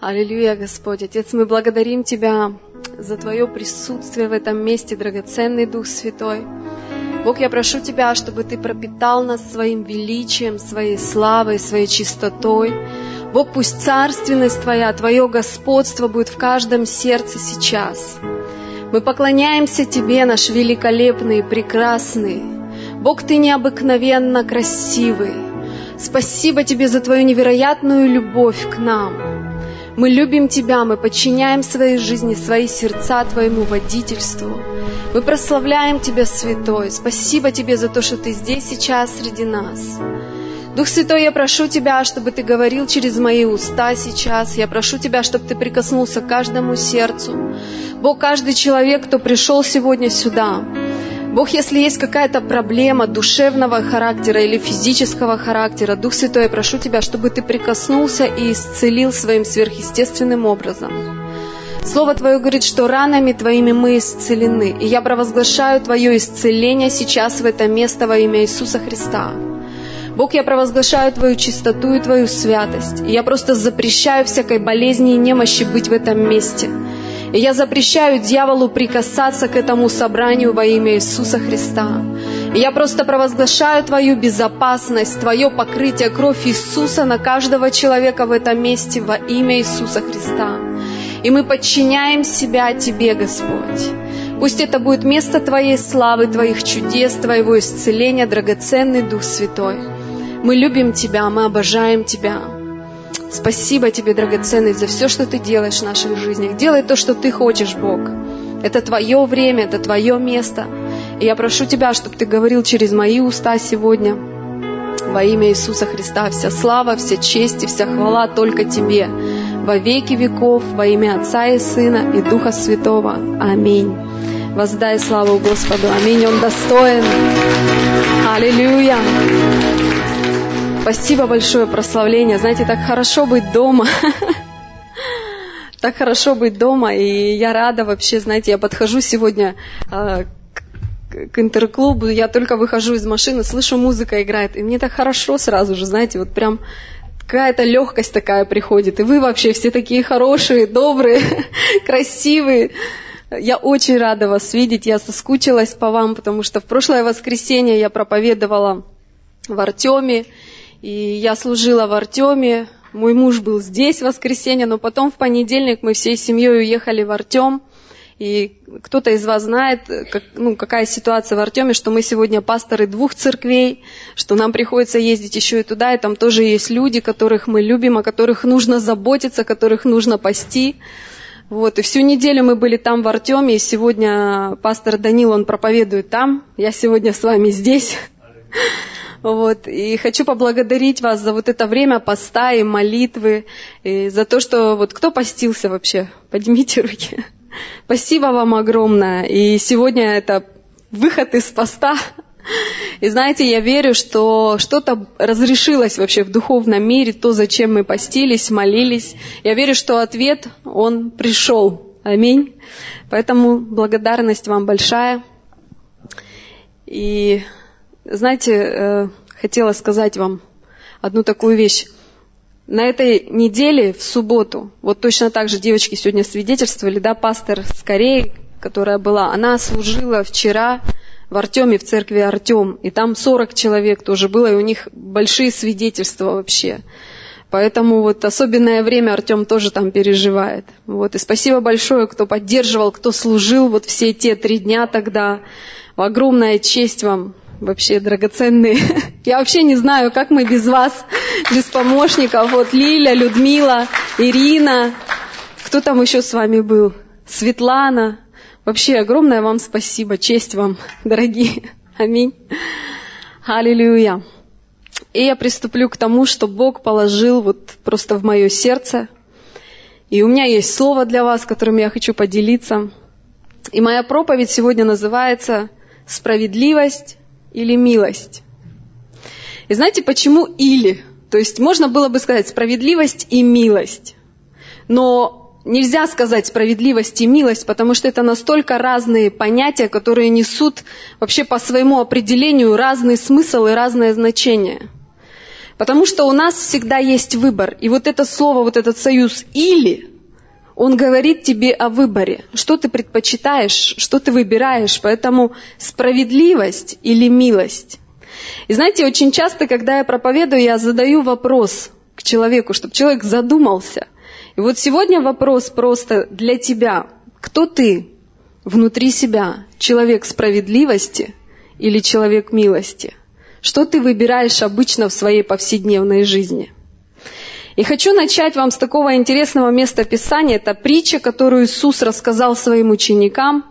Аллилуйя, Господь. Отец, мы благодарим Тебя за Твое присутствие в этом месте, драгоценный Дух Святой. Бог, я прошу Тебя, чтобы Ты пропитал нас своим величием, своей славой, своей чистотой. Бог, пусть царственность Твоя, Твое господство будет в каждом сердце сейчас. Мы поклоняемся Тебе, наш великолепный прекрасный. Бог, Ты необыкновенно красивый. Спасибо Тебе за Твою невероятную любовь к нам. Мы любим Тебя, мы подчиняем своей жизни, свои сердца Твоему водительству. Мы прославляем Тебя, Святой. Спасибо Тебе за то, что Ты здесь сейчас среди нас. Дух Святой, я прошу Тебя, чтобы Ты говорил через мои уста сейчас. Я прошу Тебя, чтобы Ты прикоснулся к каждому сердцу. Бог, каждый человек, кто пришел сегодня сюда, Бог, если есть какая-то проблема душевного характера или физического характера, Дух Святой, я прошу Тебя, чтобы Ты прикоснулся и исцелил своим сверхъестественным образом. Слово Твое говорит, что ранами Твоими мы исцелены. И я провозглашаю Твое исцеление сейчас в это место во имя Иисуса Христа. Бог, я провозглашаю Твою чистоту и Твою святость. И я просто запрещаю всякой болезни и немощи быть в этом месте. И я запрещаю дьяволу прикасаться к этому собранию во имя Иисуса Христа. И я просто провозглашаю Твою безопасность, Твое покрытие, кровь Иисуса на каждого человека в этом месте во имя Иисуса Христа. И мы подчиняем себя Тебе, Господь. Пусть это будет место Твоей славы, Твоих чудес, Твоего исцеления, драгоценный Дух Святой. Мы любим Тебя, мы обожаем Тебя. Спасибо тебе, драгоценный, за все, что ты делаешь в наших жизнях. Делай то, что ты хочешь, Бог. Это твое время, это твое место. И я прошу тебя, чтобы ты говорил через мои уста сегодня. Во имя Иисуса Христа вся слава, вся честь и вся хвала только тебе. Во веки веков, во имя Отца и Сына и Духа Святого. Аминь. Воздай славу Господу. Аминь. Он достоин. Аллилуйя. Спасибо большое, прославление. Знаете, так хорошо быть дома. Так хорошо быть дома, и я рада вообще, знаете, я подхожу сегодня э, к интерклубу, я только выхожу из машины, слышу, музыка играет, и мне так хорошо сразу же, знаете, вот прям какая-то легкость такая приходит, и вы вообще все такие хорошие, добрые, красивые. Я очень рада вас видеть, я соскучилась по вам, потому что в прошлое воскресенье я проповедовала в Артеме, и я служила в Артеме, мой муж был здесь в воскресенье, но потом в понедельник мы всей семьей уехали в Артем. И кто-то из вас знает, как, ну, какая ситуация в Артеме, что мы сегодня пасторы двух церквей, что нам приходится ездить еще и туда, и там тоже есть люди, которых мы любим, о которых нужно заботиться, которых нужно пасти. Вот, и всю неделю мы были там в Артеме, и сегодня пастор Данил, он проповедует там, я сегодня с вами здесь. Вот. И хочу поблагодарить вас за вот это время поста и молитвы, и за то, что вот кто постился вообще? Поднимите руки. Спасибо вам огромное. И сегодня это выход из поста. И знаете, я верю, что что-то разрешилось вообще в духовном мире, то, зачем мы постились, молились. Я верю, что ответ, он пришел. Аминь. Поэтому благодарность вам большая. И знаете, э, хотела сказать вам одну такую вещь. На этой неделе, в субботу, вот точно так же девочки сегодня свидетельствовали, да, пастор с которая была, она служила вчера в Артеме, в церкви Артем, и там 40 человек тоже было, и у них большие свидетельства вообще. Поэтому вот особенное время Артем тоже там переживает. Вот. И спасибо большое, кто поддерживал, кто служил вот все те три дня тогда. Огромная честь вам вообще драгоценные. Я вообще не знаю, как мы без вас, без помощников. Вот Лиля, Людмила, Ирина. Кто там еще с вами был? Светлана. Вообще огромное вам спасибо, честь вам, дорогие. Аминь. Аллилуйя. И я приступлю к тому, что Бог положил вот просто в мое сердце. И у меня есть слово для вас, которым я хочу поделиться. И моя проповедь сегодня называется «Справедливость или милость. И знаете, почему или? То есть можно было бы сказать справедливость и милость. Но нельзя сказать справедливость и милость, потому что это настолько разные понятия, которые несут вообще по своему определению разный смысл и разное значение. Потому что у нас всегда есть выбор. И вот это слово, вот этот союз «или», он говорит тебе о выборе. Что ты предпочитаешь, что ты выбираешь. Поэтому справедливость или милость. И знаете, очень часто, когда я проповедую, я задаю вопрос к человеку, чтобы человек задумался. И вот сегодня вопрос просто для тебя. Кто ты внутри себя? Человек справедливости или человек милости? Что ты выбираешь обычно в своей повседневной жизни? И хочу начать вам с такого интересного места Писания. Это притча, которую Иисус рассказал своим ученикам.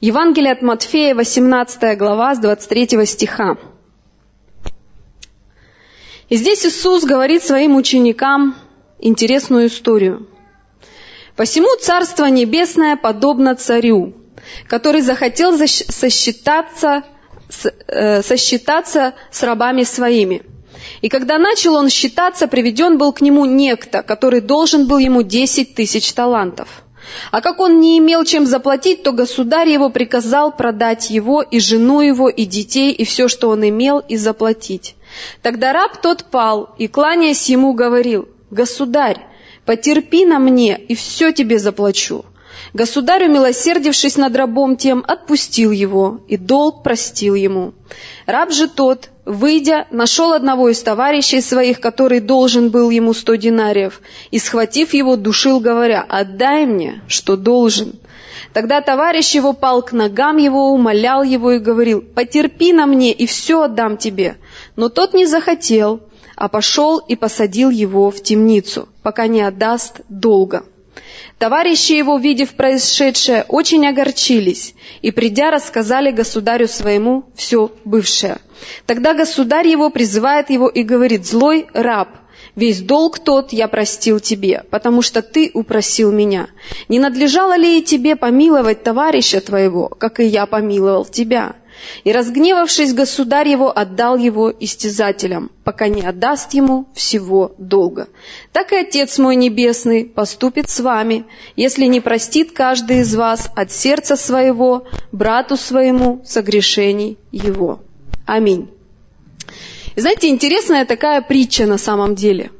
Евангелие от Матфея, 18 глава, с 23 стиха. И здесь Иисус говорит своим ученикам интересную историю. «Посему Царство Небесное подобно царю, который захотел сосчитаться, э, сосчитаться с рабами своими. И когда начал он считаться, приведен был к нему некто, который должен был ему десять тысяч талантов. А как он не имел чем заплатить, то государь его приказал продать его, и жену его, и детей, и все, что он имел, и заплатить. Тогда раб тот пал, и, кланяясь ему, говорил, «Государь, потерпи на мне, и все тебе заплачу». Государь, умилосердившись над рабом тем, отпустил его, и долг простил ему. Раб же тот, выйдя, нашел одного из товарищей своих, который должен был ему сто динариев, и, схватив его, душил, говоря, «Отдай мне, что должен». Тогда товарищ его пал к ногам его, умолял его и говорил, «Потерпи на мне, и все отдам тебе». Но тот не захотел, а пошел и посадил его в темницу, пока не отдаст долга. Товарищи его, видев происшедшее, очень огорчились и, придя, рассказали государю своему все бывшее. Тогда государь его призывает его и говорит, «Злой раб, весь долг тот я простил тебе, потому что ты упросил меня. Не надлежало ли и тебе помиловать товарища твоего, как и я помиловал тебя?» И разгневавшись, государь его отдал его истязателям, пока не отдаст ему всего долга. Так и Отец мой Небесный поступит с вами, если не простит каждый из вас от сердца своего брату своему согрешений его. Аминь. И знаете, интересная такая притча на самом деле.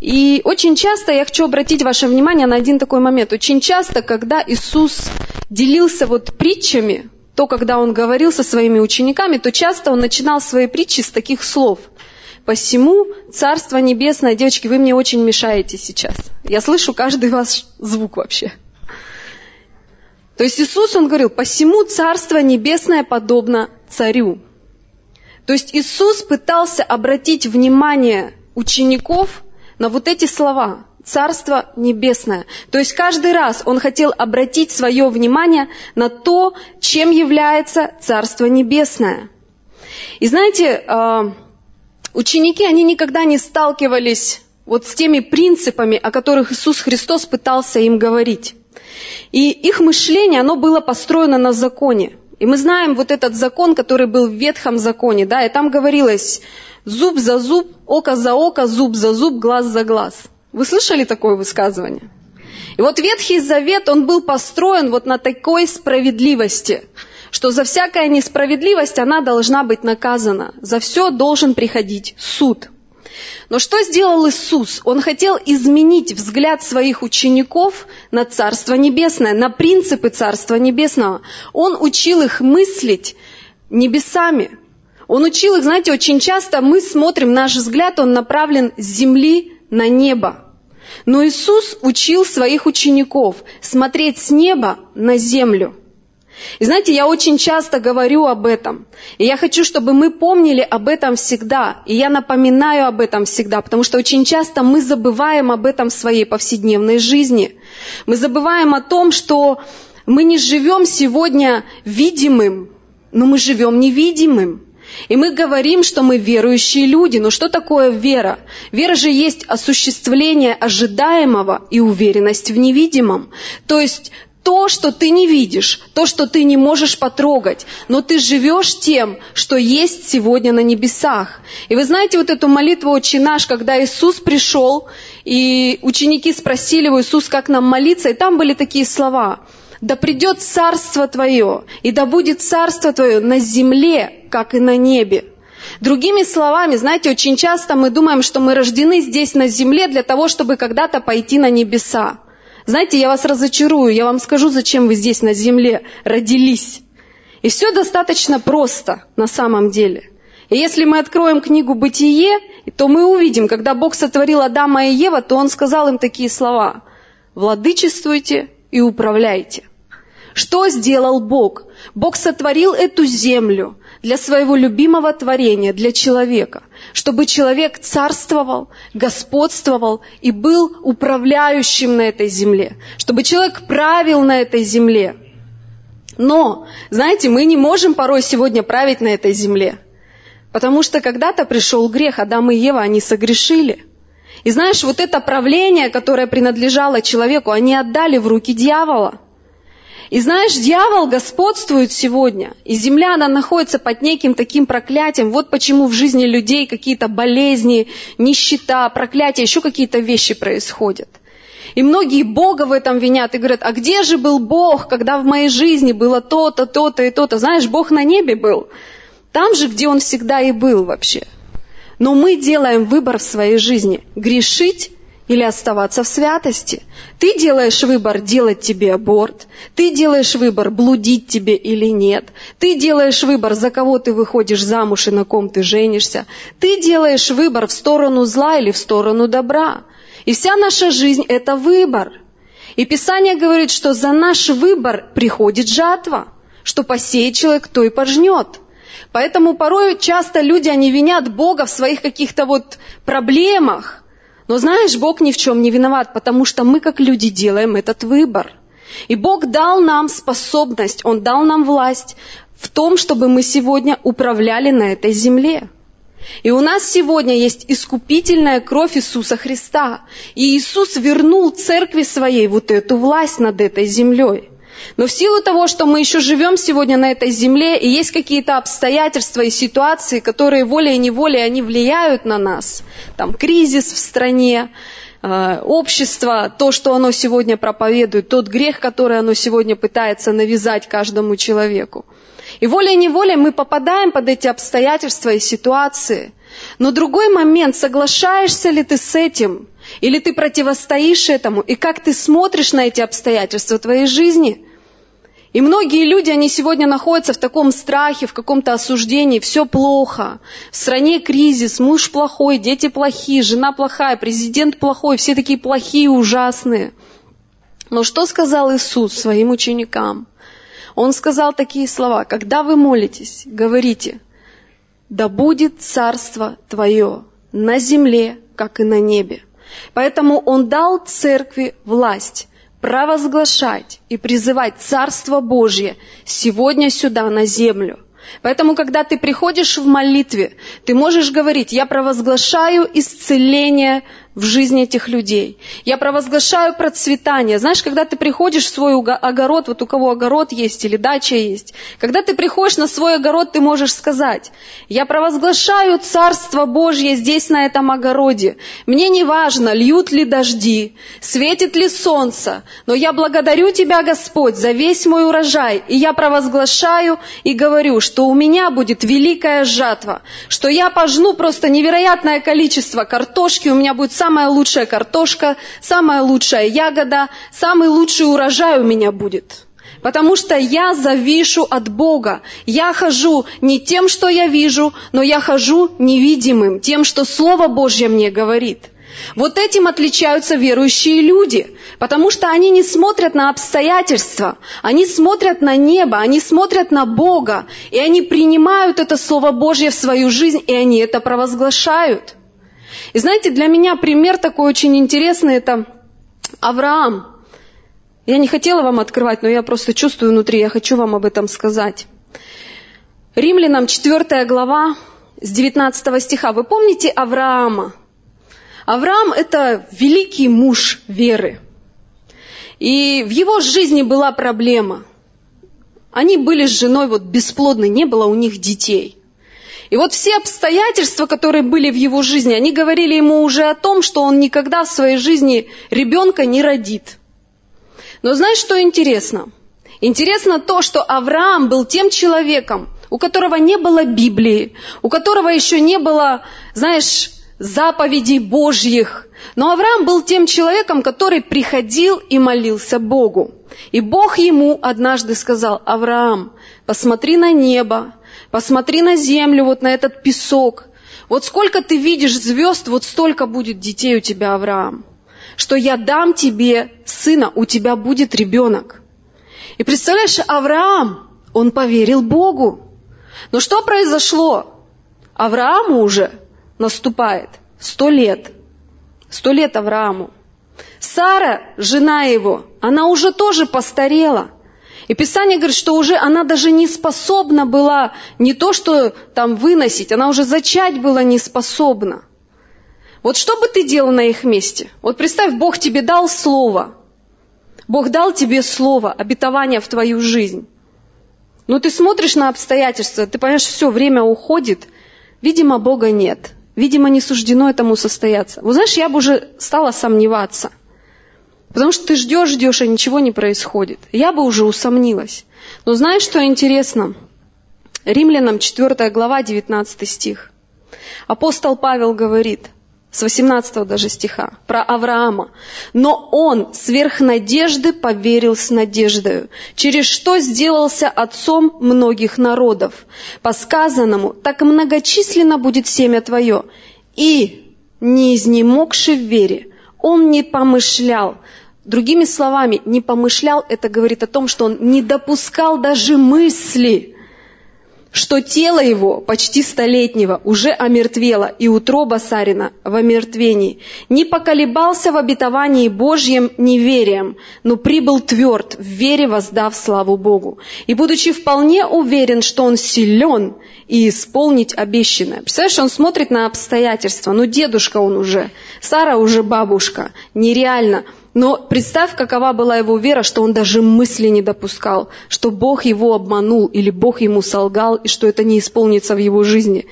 И очень часто я хочу обратить ваше внимание на один такой момент. Очень часто, когда Иисус делился вот притчами, то, когда он говорил со своими учениками, то часто он начинал свои притчи с таких слов. Посему Царство Небесное, девочки, вы мне очень мешаете сейчас. Я слышу каждый ваш звук вообще. То есть Иисус, он говорил, посему Царство Небесное подобно царю. То есть Иисус пытался обратить внимание учеников на вот эти слова. Царство Небесное. То есть каждый раз он хотел обратить свое внимание на то, чем является Царство Небесное. И знаете, а, ученики, они никогда не сталкивались вот с теми принципами, о которых Иисус Христос пытался им говорить. И их мышление, оно было построено на законе. И мы знаем вот этот закон, который был в Ветхом законе, да, и там говорилось зуб за зуб, око за око, зуб за зуб, глаз за глаз. Вы слышали такое высказывание? И вот Ветхий Завет, он был построен вот на такой справедливости, что за всякая несправедливость она должна быть наказана. За все должен приходить суд. Но что сделал Иисус? Он хотел изменить взгляд своих учеников на Царство Небесное, на принципы Царства Небесного. Он учил их мыслить небесами. Он учил их, знаете, очень часто мы смотрим, наш взгляд, он направлен с земли на небо. Но Иисус учил своих учеников смотреть с неба на землю. И знаете, я очень часто говорю об этом. И я хочу, чтобы мы помнили об этом всегда. И я напоминаю об этом всегда, потому что очень часто мы забываем об этом в своей повседневной жизни. Мы забываем о том, что мы не живем сегодня видимым, но мы живем невидимым. И мы говорим, что мы верующие люди. Но что такое вера? Вера же есть осуществление ожидаемого и уверенность в невидимом. То есть то, что ты не видишь, то, что ты не можешь потрогать, но ты живешь тем, что есть сегодня на небесах. И вы знаете вот эту молитву «Отче наш», когда Иисус пришел, и ученики спросили его, Иисус, как нам молиться, и там были такие слова – да придет царство Твое, и да будет царство Твое на земле, как и на небе. Другими словами, знаете, очень часто мы думаем, что мы рождены здесь на земле для того, чтобы когда-то пойти на небеса. Знаете, я вас разочарую, я вам скажу, зачем вы здесь на земле родились. И все достаточно просто на самом деле. И если мы откроем книгу «Бытие», то мы увидим, когда Бог сотворил Адама и Ева, то Он сказал им такие слова. «Владычествуйте и управляйте». Что сделал Бог? Бог сотворил эту землю для своего любимого творения, для человека, чтобы человек царствовал, господствовал и был управляющим на этой земле, чтобы человек правил на этой земле. Но, знаете, мы не можем порой сегодня править на этой земле, потому что когда-то пришел грех, Адам и Ева, они согрешили. И знаешь, вот это правление, которое принадлежало человеку, они отдали в руки дьявола – и знаешь, дьявол господствует сегодня, и земля, она находится под неким таким проклятием. Вот почему в жизни людей какие-то болезни, нищета, проклятия, еще какие-то вещи происходят. И многие Бога в этом винят и говорят, а где же был Бог, когда в моей жизни было то-то, то-то и то-то. Знаешь, Бог на небе был. Там же, где Он всегда и был вообще. Но мы делаем выбор в своей жизни – грешить или оставаться в святости. Ты делаешь выбор делать тебе аборт, ты делаешь выбор блудить тебе или нет, ты делаешь выбор, за кого ты выходишь замуж и на ком ты женишься, ты делаешь выбор в сторону зла или в сторону добра. И вся наша жизнь – это выбор. И Писание говорит, что за наш выбор приходит жатва, что посеет человек, то и пожнет. Поэтому порой часто люди, они винят Бога в своих каких-то вот проблемах, но знаешь, Бог ни в чем не виноват, потому что мы как люди делаем этот выбор. И Бог дал нам способность, Он дал нам власть в том, чтобы мы сегодня управляли на этой земле. И у нас сегодня есть искупительная кровь Иисуса Христа. И Иисус вернул церкви своей вот эту власть над этой землей. Но в силу того, что мы еще живем сегодня на этой земле, и есть какие-то обстоятельства и ситуации, которые волей-неволей они влияют на нас, там кризис в стране, э, общество, то, что оно сегодня проповедует, тот грех, который оно сегодня пытается навязать каждому человеку. И волей-неволей мы попадаем под эти обстоятельства и ситуации. Но другой момент, соглашаешься ли ты с этим, или ты противостоишь этому, и как ты смотришь на эти обстоятельства твоей жизни – и многие люди, они сегодня находятся в таком страхе, в каком-то осуждении, все плохо. В стране кризис, муж плохой, дети плохие, жена плохая, президент плохой, все такие плохие, ужасные. Но что сказал Иисус своим ученикам? Он сказал такие слова, когда вы молитесь, говорите, да будет царство твое на земле, как и на небе. Поэтому Он дал церкви власть провозглашать и призывать Царство Божье сегодня сюда, на землю. Поэтому, когда ты приходишь в молитве, ты можешь говорить, я провозглашаю исцеление в жизни этих людей. Я провозглашаю процветание. Знаешь, когда ты приходишь в свой огород, вот у кого огород есть или дача есть, когда ты приходишь на свой огород, ты можешь сказать, я провозглашаю Царство Божье здесь, на этом огороде. Мне не важно, льют ли дожди, светит ли солнце, но я благодарю Тебя, Господь, за весь мой урожай, и я провозглашаю и говорю, что у меня будет великая жатва, что я пожну просто невероятное количество картошки, у меня будет самая лучшая картошка, самая лучшая ягода, самый лучший урожай у меня будет. Потому что я завишу от Бога. Я хожу не тем, что я вижу, но я хожу невидимым, тем, что Слово Божье мне говорит. Вот этим отличаются верующие люди, потому что они не смотрят на обстоятельства, они смотрят на небо, они смотрят на Бога, и они принимают это Слово Божье в свою жизнь, и они это провозглашают. И знаете, для меня пример такой очень интересный, это Авраам. Я не хотела вам открывать, но я просто чувствую внутри, я хочу вам об этом сказать. Римлянам 4 глава с 19 стиха. Вы помните Авраама? Авраам – это великий муж веры. И в его жизни была проблема. Они были с женой вот бесплодны, не было у них детей – и вот все обстоятельства, которые были в его жизни, они говорили ему уже о том, что он никогда в своей жизни ребенка не родит. Но знаешь, что интересно? Интересно то, что Авраам был тем человеком, у которого не было Библии, у которого еще не было, знаешь, заповедей Божьих. Но Авраам был тем человеком, который приходил и молился Богу. И Бог ему однажды сказал, Авраам, посмотри на небо, посмотри на землю, вот на этот песок. Вот сколько ты видишь звезд, вот столько будет детей у тебя, Авраам. Что я дам тебе сына, у тебя будет ребенок. И представляешь, Авраам, он поверил Богу. Но что произошло? Аврааму уже наступает сто лет. Сто лет Аврааму. Сара, жена его, она уже тоже постарела. И Писание говорит, что уже она даже не способна была не то, что там выносить, она уже зачать была не способна. Вот что бы ты делал на их месте? Вот представь, Бог тебе дал слово. Бог дал тебе слово, обетование в твою жизнь. Но ты смотришь на обстоятельства, ты понимаешь, все, время уходит. Видимо, Бога нет. Видимо, не суждено этому состояться. Вот знаешь, я бы уже стала сомневаться. Потому что ты ждешь, ждешь, а ничего не происходит. Я бы уже усомнилась. Но знаешь, что интересно? Римлянам 4 глава, 19 стих. Апостол Павел говорит – с 18 даже стиха, про Авраама. Но он сверх надежды поверил с надеждою, через что сделался отцом многих народов. По сказанному, так многочисленно будет семя твое. И, не изнемогши в вере, он не помышлял, Другими словами, не помышлял, это говорит о том, что он не допускал даже мысли, что тело его, почти столетнего, уже омертвело, и утроба Сарина в омертвении. Не поколебался в обетовании Божьем неверием, но прибыл тверд, в вере воздав славу Богу. И будучи вполне уверен, что он силен и исполнить обещанное. Представляешь, он смотрит на обстоятельства. Ну, дедушка он уже, Сара уже бабушка. Нереально. Но представь, какова была его вера, что он даже мысли не допускал, что Бог его обманул или Бог ему солгал, и что это не исполнится в его жизни.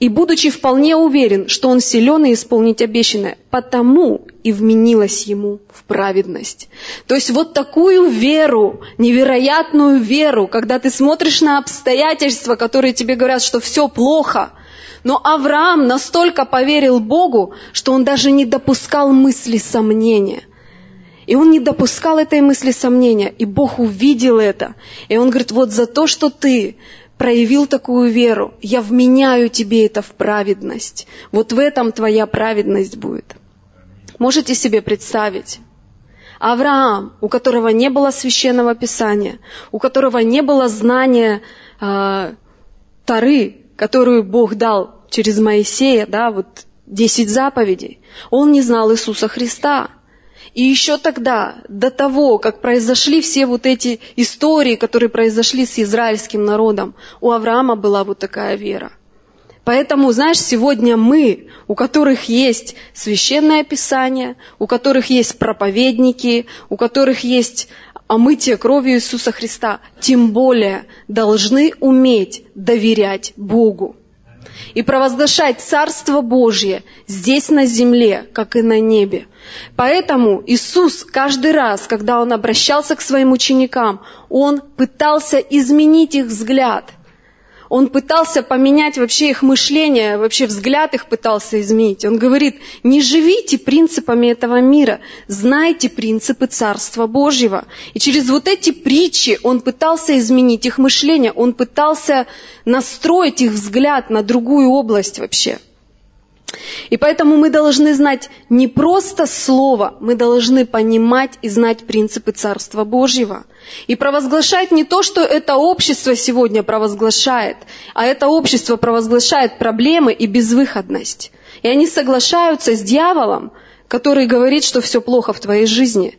И будучи вполне уверен, что он силен и исполнить обещанное, потому и вменилось ему в праведность. То есть вот такую веру, невероятную веру, когда ты смотришь на обстоятельства, которые тебе говорят, что все плохо, но Авраам настолько поверил Богу, что он даже не допускал мысли сомнения. И он не допускал этой мысли сомнения. И Бог увидел это. И он говорит, вот за то, что ты проявил такую веру, я вменяю тебе это в праведность. Вот в этом твоя праведность будет. Можете себе представить? Авраам, у которого не было священного писания, у которого не было знания э, Тары, которую Бог дал через Моисея, да, вот десять заповедей, он не знал Иисуса Христа. И еще тогда, до того, как произошли все вот эти истории, которые произошли с израильским народом, у Авраама была вот такая вера. Поэтому, знаешь, сегодня мы, у которых есть священное писание, у которых есть проповедники, у которых есть омытие кровью Иисуса Христа, тем более должны уметь доверять Богу и провозглашать Царство Божье здесь на земле, как и на небе. Поэтому Иисус каждый раз, когда Он обращался к своим ученикам, Он пытался изменить их взгляд – он пытался поменять вообще их мышление, вообще взгляд их пытался изменить. Он говорит, не живите принципами этого мира, знайте принципы Царства Божьего. И через вот эти притчи он пытался изменить их мышление, он пытался настроить их взгляд на другую область вообще. И поэтому мы должны знать не просто слово, мы должны понимать и знать принципы Царства Божьего. И провозглашать не то, что это общество сегодня провозглашает, а это общество провозглашает проблемы и безвыходность. И они соглашаются с дьяволом, который говорит, что все плохо в твоей жизни.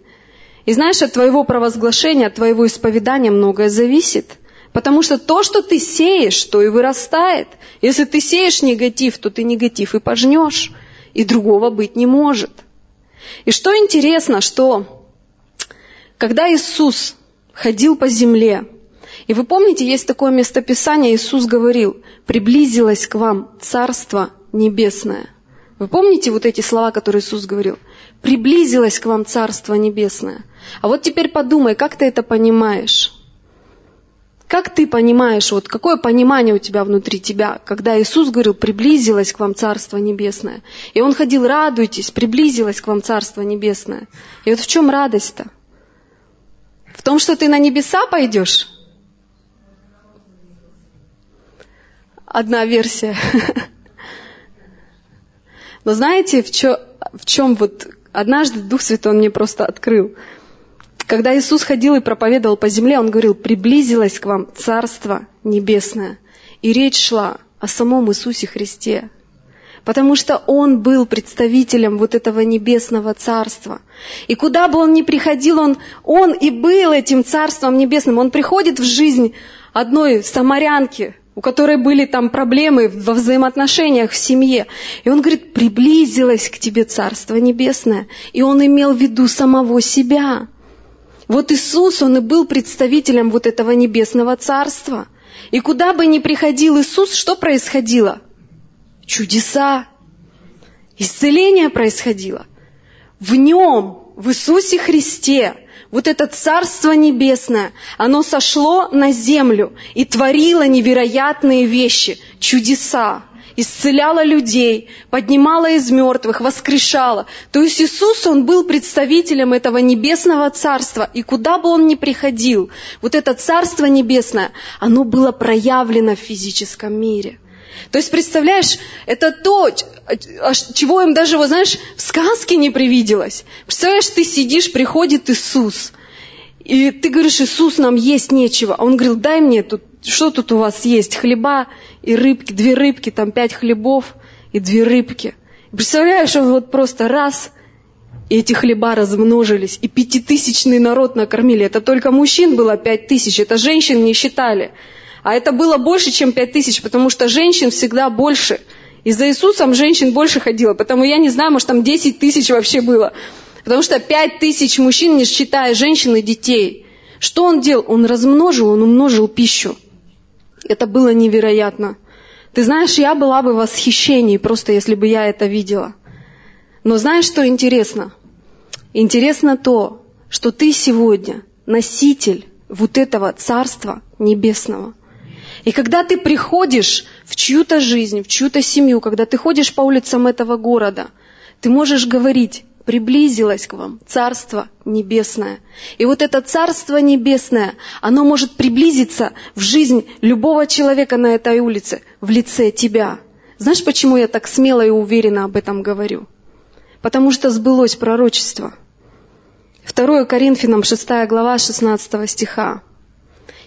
И знаешь, от твоего провозглашения, от твоего исповедания многое зависит – Потому что то, что ты сеешь, то и вырастает. Если ты сеешь негатив, то ты негатив и пожнешь. И другого быть не может. И что интересно, что когда Иисус ходил по земле, и вы помните, есть такое местописание, Иисус говорил, приблизилось к вам Царство Небесное. Вы помните вот эти слова, которые Иисус говорил? Приблизилось к вам Царство Небесное. А вот теперь подумай, как ты это понимаешь? Как ты понимаешь, вот какое понимание у тебя внутри тебя, когда Иисус говорил, приблизилось к вам Царство Небесное. И Он ходил, радуйтесь, приблизилось к вам Царство Небесное. И вот в чем радость-то? В том, что ты на небеса пойдешь? Одна версия. Но знаете, в, чем вот однажды Дух Святой он мне просто открыл – когда Иисус ходил и проповедовал по земле, Он говорил, приблизилось к вам Царство Небесное. И речь шла о самом Иисусе Христе. Потому что Он был представителем вот этого небесного царства. И куда бы Он ни приходил, Он, он и был этим царством небесным. Он приходит в жизнь одной самарянки, у которой были там проблемы во взаимоотношениях в семье. И он говорит, приблизилось к тебе Царство Небесное. И он имел в виду самого себя. Вот Иисус, Он и был представителем вот этого небесного царства. И куда бы ни приходил Иисус, что происходило? Чудеса. Исцеление происходило. В Нем, в Иисусе Христе, вот это Царство Небесное, оно сошло на землю и творило невероятные вещи, чудеса исцеляла людей, поднимала из мертвых, воскрешала. То есть Иисус, Он был представителем этого небесного царства. И куда бы Он ни приходил, вот это царство небесное, оно было проявлено в физическом мире. То есть, представляешь, это то, чего им даже, вот знаешь, в сказке не привиделось. Представляешь, ты сидишь, приходит Иисус, и ты говоришь, Иисус, нам есть нечего. А он говорил, дай мне тут, что тут у вас есть? Хлеба и рыбки, две рыбки, там пять хлебов и две рыбки. Представляешь, он вот просто раз, и эти хлеба размножились, и пятитысячный народ накормили. Это только мужчин было пять тысяч, это женщин не считали. А это было больше, чем пять тысяч, потому что женщин всегда больше. И за Иисусом женщин больше ходило, потому я не знаю, может там десять тысяч вообще было. Потому что пять тысяч мужчин, не считая женщин и детей. Что он делал? Он размножил, он умножил пищу. Это было невероятно. Ты знаешь, я была бы в восхищении, просто если бы я это видела. Но знаешь, что интересно? Интересно то, что ты сегодня носитель вот этого Царства Небесного. И когда ты приходишь в чью-то жизнь, в чью-то семью, когда ты ходишь по улицам этого города, ты можешь говорить, приблизилось к вам Царство Небесное. И вот это Царство Небесное, оно может приблизиться в жизнь любого человека на этой улице, в лице тебя. Знаешь, почему я так смело и уверенно об этом говорю? Потому что сбылось пророчество. 2 Коринфянам 6 глава 16 стиха.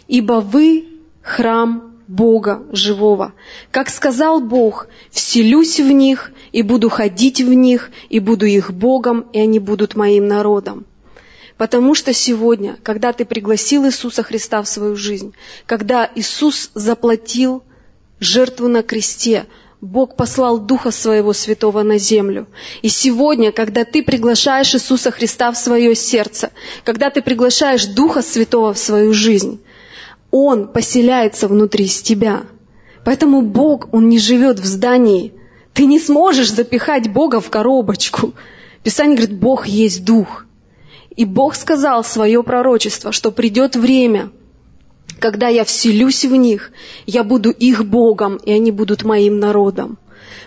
«Ибо вы – храм Бога живого. Как сказал Бог, вселюсь в них и буду ходить в них, и буду их Богом, и они будут моим народом. Потому что сегодня, когда ты пригласил Иисуса Христа в свою жизнь, когда Иисус заплатил жертву на кресте, Бог послал Духа Своего Святого на землю. И сегодня, когда ты приглашаешь Иисуса Христа в свое сердце, когда ты приглашаешь Духа Святого в свою жизнь, он поселяется внутри тебя. Поэтому Бог, Он не живет в здании. Ты не сможешь запихать Бога в коробочку. Писание говорит, Бог есть Дух. И Бог сказал свое пророчество, что придет время, когда я вселюсь в них, я буду их Богом, и они будут моим народом.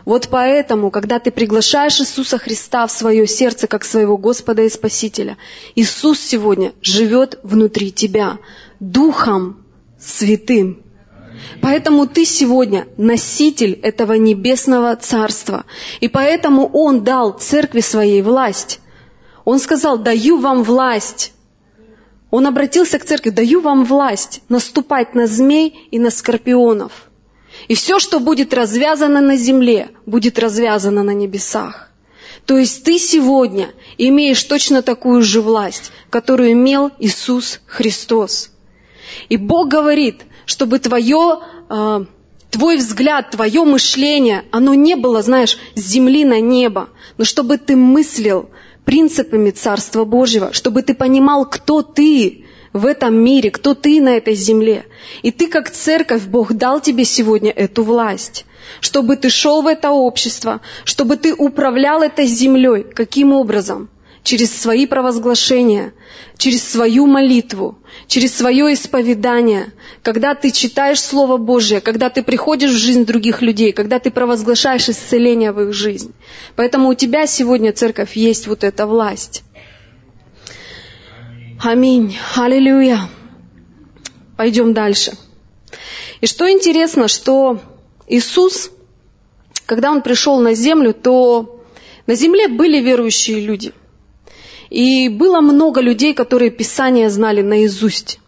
Вот поэтому, когда ты приглашаешь Иисуса Христа в свое сердце как своего Господа и Спасителя, Иисус сегодня живет внутри тебя, Духом святым. Поэтому ты сегодня носитель этого небесного царства. И поэтому Он дал церкви своей власть. Он сказал, даю вам власть. Он обратился к церкви, даю вам власть наступать на змей и на скорпионов. И все, что будет развязано на земле, будет развязано на небесах. То есть ты сегодня имеешь точно такую же власть, которую имел Иисус Христос. И Бог говорит, чтобы твое, э, твой взгляд, твое мышление, оно не было, знаешь, с земли на небо, но чтобы ты мыслил принципами Царства Божьего, чтобы ты понимал, кто ты в этом мире, кто ты на этой земле. И ты как церковь, Бог дал тебе сегодня эту власть, чтобы ты шел в это общество, чтобы ты управлял этой землей. Каким образом? Через свои провозглашения, через свою молитву, через свое исповедание, когда ты читаешь Слово Божье, когда ты приходишь в жизнь других людей, когда ты провозглашаешь исцеление в их жизнь. Поэтому у тебя сегодня, церковь, есть вот эта власть. Аминь. Аллилуйя. Пойдем дальше. И что интересно, что Иисус, когда Он пришел на землю, то на земле были верующие люди. И было много людей, которые Писание знали наизусть.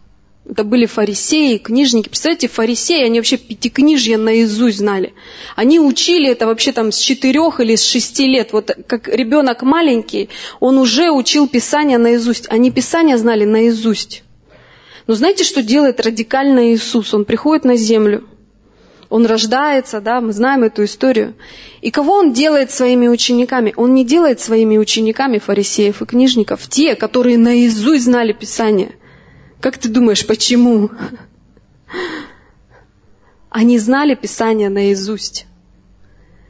Это были фарисеи, книжники. Представляете, фарисеи, они вообще пятикнижье наизусть знали. Они учили это вообще там с четырех или с шести лет. Вот как ребенок маленький, он уже учил Писание наизусть. Они Писание знали наизусть. Но знаете, что делает радикально Иисус? Он приходит на землю, он рождается, да, мы знаем эту историю. И кого он делает своими учениками? Он не делает своими учениками фарисеев и книжников, те, которые наизусть знали Писание. Как ты думаешь, почему? Они знали Писание наизусть,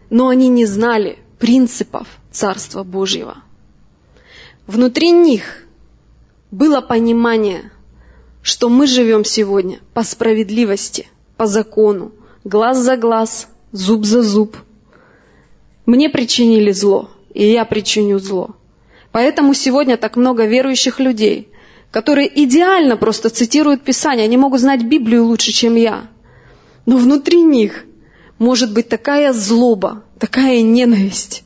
но они не знали принципов Царства Божьего. Внутри них было понимание, что мы живем сегодня по справедливости, по закону, глаз за глаз, зуб за зуб. Мне причинили зло, и я причиню зло. Поэтому сегодня так много верующих людей, которые идеально просто цитируют Писание, они могут знать Библию лучше, чем я. Но внутри них может быть такая злоба, такая ненависть.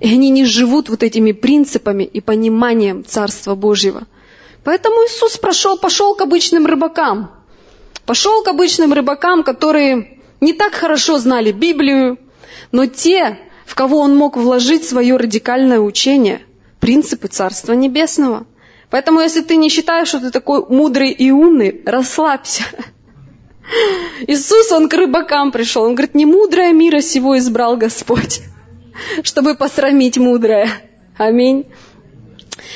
И они не живут вот этими принципами и пониманием Царства Божьего – Поэтому Иисус прошел, пошел к обычным рыбакам. Пошел к обычным рыбакам, которые не так хорошо знали Библию, но те, в кого он мог вложить свое радикальное учение, принципы Царства Небесного. Поэтому, если ты не считаешь, что ты такой мудрый и умный, расслабься. Иисус, он к рыбакам пришел. Он говорит, не мудрое мира сего избрал Господь, чтобы посрамить мудрое. Аминь.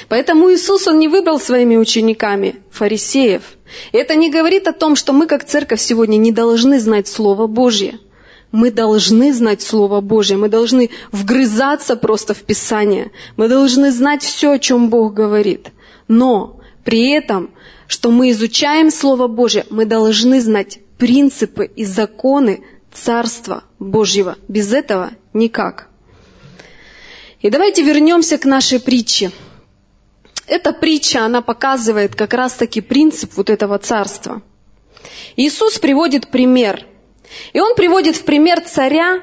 Поэтому Иисус, Он не выбрал своими учениками фарисеев. Это не говорит о том, что мы как церковь сегодня не должны знать Слово Божье. Мы должны знать Слово Божье, мы должны вгрызаться просто в Писание, мы должны знать все, о чем Бог говорит. Но при этом, что мы изучаем Слово Божье, мы должны знать принципы и законы Царства Божьего. Без этого никак. И давайте вернемся к нашей притче. Эта притча, она показывает как раз-таки принцип вот этого царства. Иисус приводит пример. И он приводит в пример царя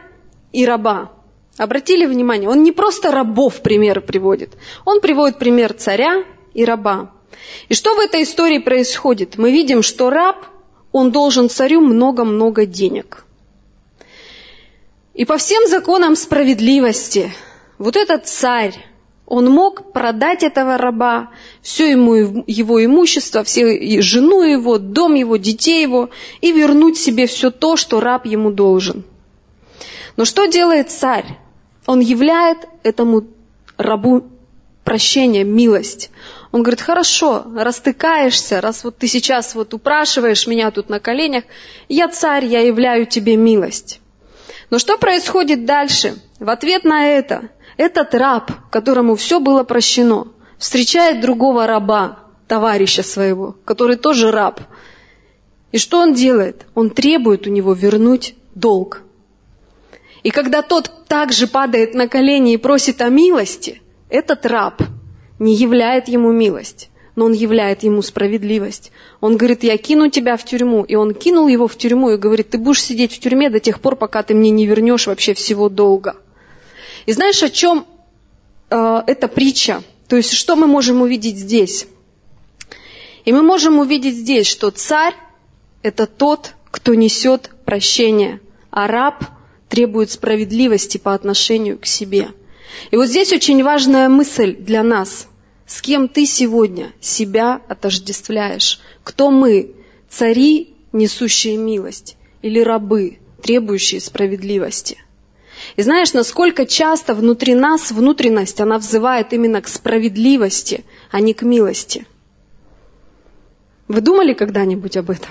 и раба. Обратили внимание, он не просто рабов пример приводит, он приводит пример царя и раба. И что в этой истории происходит? Мы видим, что раб, он должен царю много-много денег. И по всем законам справедливости, вот этот царь, он мог продать этого раба, все ему, его имущество, все, жену его, дом его, детей его, и вернуть себе все то, что раб ему должен. Но что делает царь? Он являет этому рабу прощение, милость. Он говорит, хорошо, раз ты каешься, раз вот ты сейчас вот упрашиваешь меня тут на коленях, я царь, я являю тебе милость. Но что происходит дальше? В ответ на это этот раб, которому все было прощено, встречает другого раба, товарища своего, который тоже раб. И что он делает? Он требует у него вернуть долг. И когда тот также падает на колени и просит о милости, этот раб не являет ему милость, но он являет ему справедливость. Он говорит, я кину тебя в тюрьму. И он кинул его в тюрьму и говорит, ты будешь сидеть в тюрьме до тех пор, пока ты мне не вернешь вообще всего долга. И знаешь, о чем э, эта притча? То есть, что мы можем увидеть здесь? И мы можем увидеть здесь, что царь – это тот, кто несет прощение, а раб требует справедливости по отношению к себе. И вот здесь очень важная мысль для нас. С кем ты сегодня себя отождествляешь? Кто мы? Цари, несущие милость, или рабы, требующие справедливости? И знаешь, насколько часто внутри нас внутренность, она взывает именно к справедливости, а не к милости. Вы думали когда-нибудь об этом?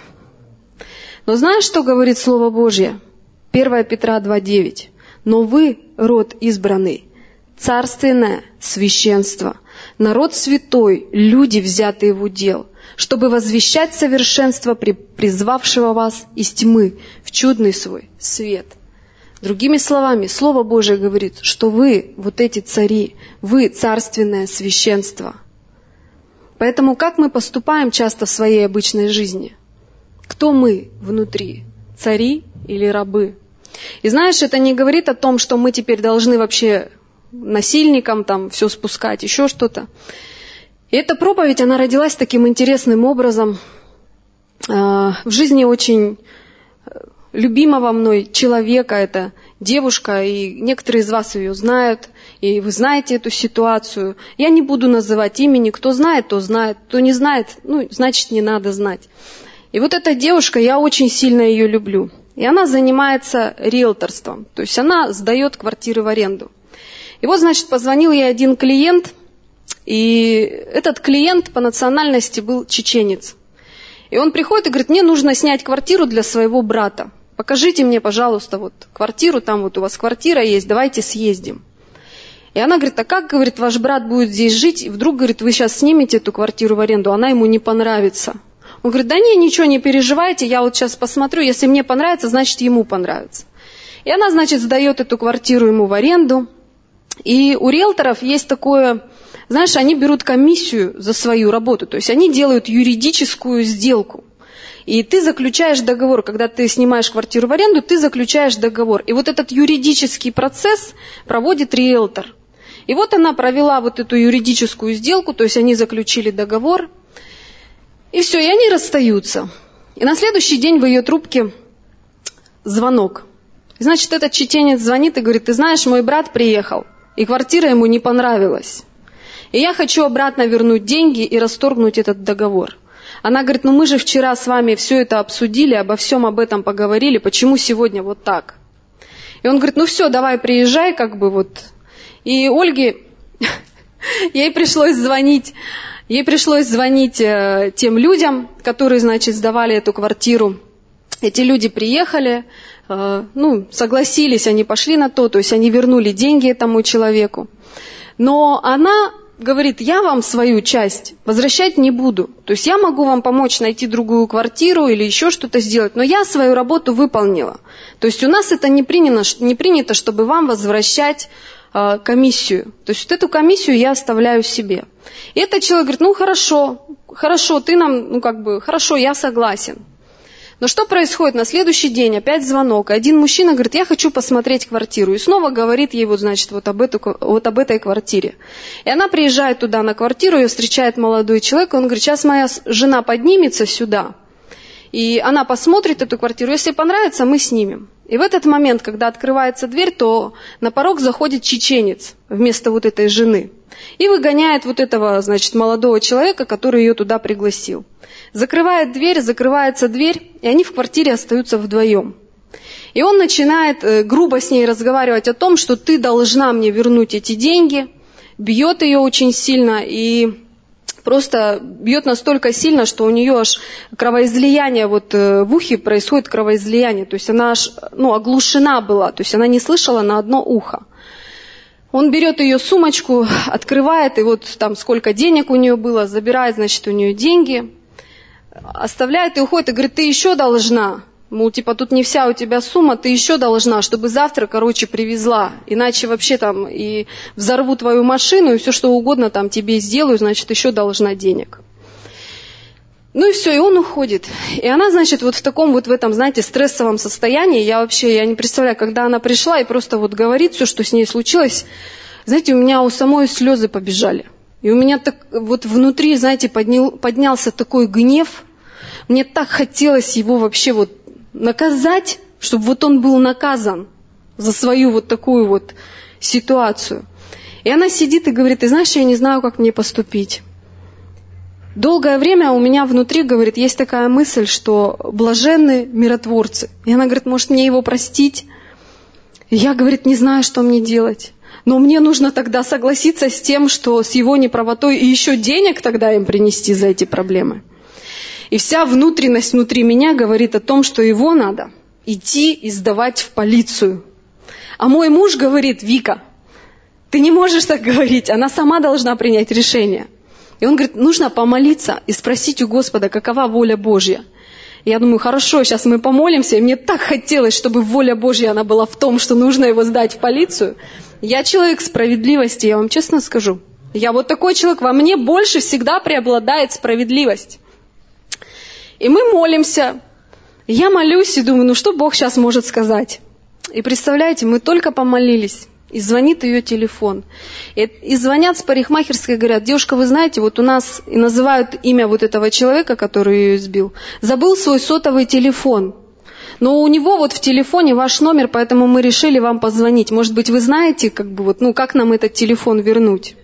Но знаешь, что говорит Слово Божье? 1 Петра 2.9. «Но вы, род избранный, царственное священство, народ святой, люди, взятые в удел, чтобы возвещать совершенство призвавшего вас из тьмы в чудный свой свет. Другими словами, Слово Божие говорит, что вы, вот эти цари, вы царственное священство. Поэтому как мы поступаем часто в своей обычной жизни? Кто мы внутри? Цари или рабы? И знаешь, это не говорит о том, что мы теперь должны вообще насильникам там все спускать, еще что-то. И эта проповедь, она родилась таким интересным образом а, в жизни очень любимого мной человека, это девушка, и некоторые из вас ее знают, и вы знаете эту ситуацию. Я не буду называть имени, кто знает, то знает, кто не знает, ну, значит, не надо знать. И вот эта девушка, я очень сильно ее люблю. И она занимается риэлторством, то есть она сдает квартиры в аренду. И вот, значит, позвонил ей один клиент, и этот клиент по национальности был чеченец. И он приходит и говорит, мне нужно снять квартиру для своего брата. Покажите мне, пожалуйста, вот квартиру, там вот у вас квартира есть, давайте съездим. И она говорит, а как, говорит, ваш брат будет здесь жить? И вдруг, говорит, вы сейчас снимете эту квартиру в аренду, она ему не понравится. Он говорит, да не, ничего не переживайте, я вот сейчас посмотрю, если мне понравится, значит ему понравится. И она, значит, сдает эту квартиру ему в аренду. И у риэлторов есть такое, знаешь, они берут комиссию за свою работу, то есть они делают юридическую сделку. И ты заключаешь договор, когда ты снимаешь квартиру в аренду, ты заключаешь договор. И вот этот юридический процесс проводит риэлтор. И вот она провела вот эту юридическую сделку, то есть они заключили договор, и все, и они расстаются. И на следующий день в ее трубке звонок. И значит, этот чеченец звонит и говорит, ты знаешь, мой брат приехал, и квартира ему не понравилась. И я хочу обратно вернуть деньги и расторгнуть этот договор. Она говорит, ну мы же вчера с вами все это обсудили, обо всем об этом поговорили, почему сегодня вот так? И он говорит, ну все, давай приезжай, как бы вот. И Ольге, ей пришлось звонить Ей пришлось звонить э, тем людям, которые, значит, сдавали эту квартиру. Эти люди приехали, э, ну, согласились, они пошли на то, то есть они вернули деньги этому человеку. Но она говорит, я вам свою часть возвращать не буду. То есть я могу вам помочь найти другую квартиру или еще что-то сделать, но я свою работу выполнила. То есть у нас это не принято, не принято чтобы вам возвращать э, комиссию. То есть вот эту комиссию я оставляю себе. И этот человек говорит, ну хорошо, хорошо, ты нам, ну как бы, хорошо, я согласен. Но что происходит? На следующий день опять звонок. Один мужчина говорит, я хочу посмотреть квартиру. И снова говорит ей вот, значит, вот об, эту, вот об этой квартире. И она приезжает туда на квартиру, ее встречает молодой человек. Он говорит, сейчас моя жена поднимется сюда. И она посмотрит эту квартиру. Если понравится, мы снимем. И в этот момент, когда открывается дверь, то на порог заходит чеченец вместо вот этой жены. И выгоняет вот этого, значит, молодого человека, который ее туда пригласил. Закрывает дверь, закрывается дверь, и они в квартире остаются вдвоем. И он начинает э, грубо с ней разговаривать о том, что ты должна мне вернуть эти деньги, бьет ее очень сильно и просто бьет настолько сильно, что у нее аж кровоизлияние, вот э, в ухе происходит кровоизлияние, то есть она аж ну, оглушена была, то есть она не слышала на одно ухо. Он берет ее сумочку, открывает, и вот там сколько денег у нее было, забирает, значит, у нее деньги, оставляет и уходит, и говорит, ты еще должна. Мол, типа, тут не вся у тебя сумма, ты еще должна, чтобы завтра, короче, привезла. Иначе вообще там и взорву твою машину, и все что угодно там тебе сделаю, значит, еще должна денег. Ну и все, и он уходит. И она, значит, вот в таком вот в этом, знаете, стрессовом состоянии, я вообще, я не представляю, когда она пришла и просто вот говорит все, что с ней случилось, знаете, у меня у самой слезы побежали. И у меня так вот внутри, знаете, поднял, поднялся такой гнев. Мне так хотелось его вообще вот наказать, чтобы вот он был наказан за свою вот такую вот ситуацию. И она сидит и говорит, ты знаешь, я не знаю, как мне поступить. Долгое время у меня внутри, говорит, есть такая мысль, что блаженны миротворцы. И она говорит, может мне его простить? И я, говорит, не знаю, что мне делать. Но мне нужно тогда согласиться с тем, что с его неправотой и еще денег тогда им принести за эти проблемы. И вся внутренность внутри меня говорит о том, что его надо идти и сдавать в полицию. А мой муж говорит, Вика, ты не можешь так говорить, она сама должна принять решение. И он говорит, нужно помолиться и спросить у Господа, какова воля Божья. И я думаю, хорошо, сейчас мы помолимся, и мне так хотелось, чтобы воля Божья, она была в том, что нужно его сдать в полицию. Я человек справедливости, я вам честно скажу. Я вот такой человек, во мне больше всегда преобладает справедливость. И мы молимся. Я молюсь и думаю, ну что Бог сейчас может сказать? И представляете, мы только помолились. И звонит ее телефон. И, и звонят с парикмахерской, говорят, девушка, вы знаете, вот у нас и называют имя вот этого человека, который ее избил, забыл свой сотовый телефон. Но у него вот в телефоне ваш номер, поэтому мы решили вам позвонить. Может быть, вы знаете, как бы вот, ну, как нам этот телефон вернуть?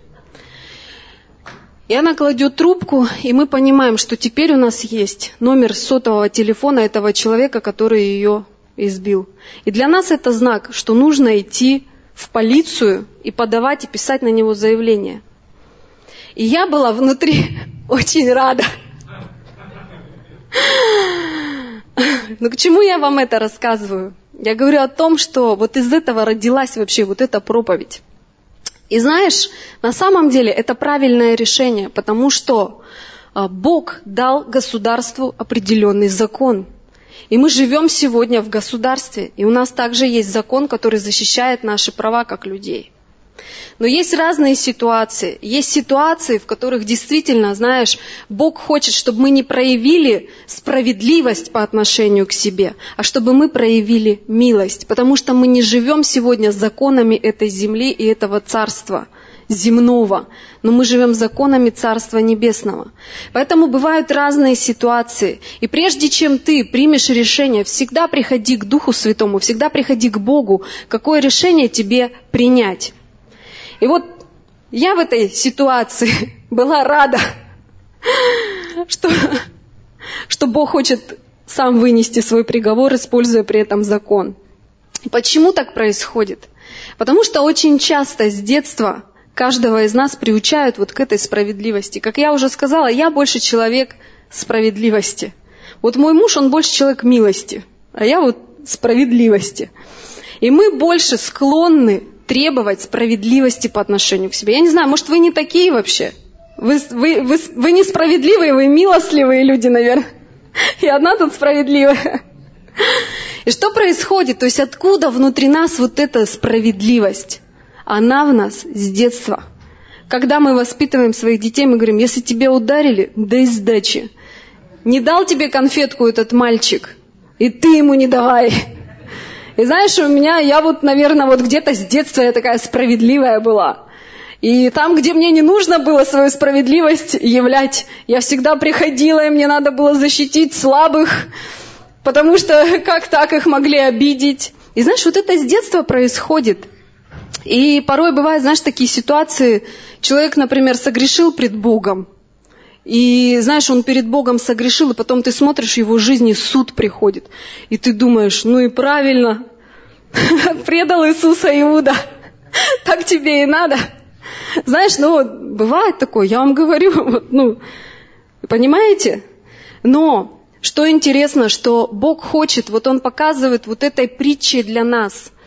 И она кладет трубку, и мы понимаем, что теперь у нас есть номер сотового телефона этого человека, который ее избил. И для нас это знак, что нужно идти в полицию и подавать и писать на него заявление. И я была внутри очень рада. Но к чему я вам это рассказываю? Я говорю о том, что вот из этого родилась вообще вот эта проповедь. И знаешь, на самом деле это правильное решение, потому что а, Бог дал государству определенный закон – и мы живем сегодня в государстве, и у нас также есть закон, который защищает наши права как людей. Но есть разные ситуации. Есть ситуации, в которых действительно, знаешь, Бог хочет, чтобы мы не проявили справедливость по отношению к себе, а чтобы мы проявили милость, потому что мы не живем сегодня законами этой земли и этого царства – земного, но мы живем законами Царства Небесного. Поэтому бывают разные ситуации. И прежде чем ты примешь решение, всегда приходи к Духу Святому, всегда приходи к Богу, какое решение тебе принять. И вот я в этой ситуации была рада, что, что Бог хочет сам вынести свой приговор, используя при этом закон. Почему так происходит? Потому что очень часто с детства каждого из нас приучают вот к этой справедливости. Как я уже сказала, я больше человек справедливости. Вот мой муж, он больше человек милости, а я вот справедливости. И мы больше склонны требовать справедливости по отношению к себе. Я не знаю, может, вы не такие вообще? Вы, вы, вы, вы несправедливые, вы милостливые люди, наверное. И одна тут справедливая. И что происходит? То есть откуда внутри нас вот эта справедливость? Она в нас с детства. Когда мы воспитываем своих детей, мы говорим, если тебя ударили, дай сдачи. Не дал тебе конфетку этот мальчик, и ты ему не давай. И знаешь, у меня, я вот, наверное, вот где-то с детства я такая справедливая была. И там, где мне не нужно было свою справедливость являть, я всегда приходила, и мне надо было защитить слабых, потому что как так их могли обидеть. И знаешь, вот это с детства происходит. И порой бывают, знаешь, такие ситуации, человек, например, согрешил пред Богом, и знаешь, он перед Богом согрешил, и потом ты смотришь, его жизни суд приходит. И ты думаешь, ну и правильно, предал Иисуса Иуда, так тебе и надо. Знаешь, ну бывает такое, я вам говорю, ну, понимаете? Но что интересно, что Бог хочет, вот Он показывает вот этой притчей для нас –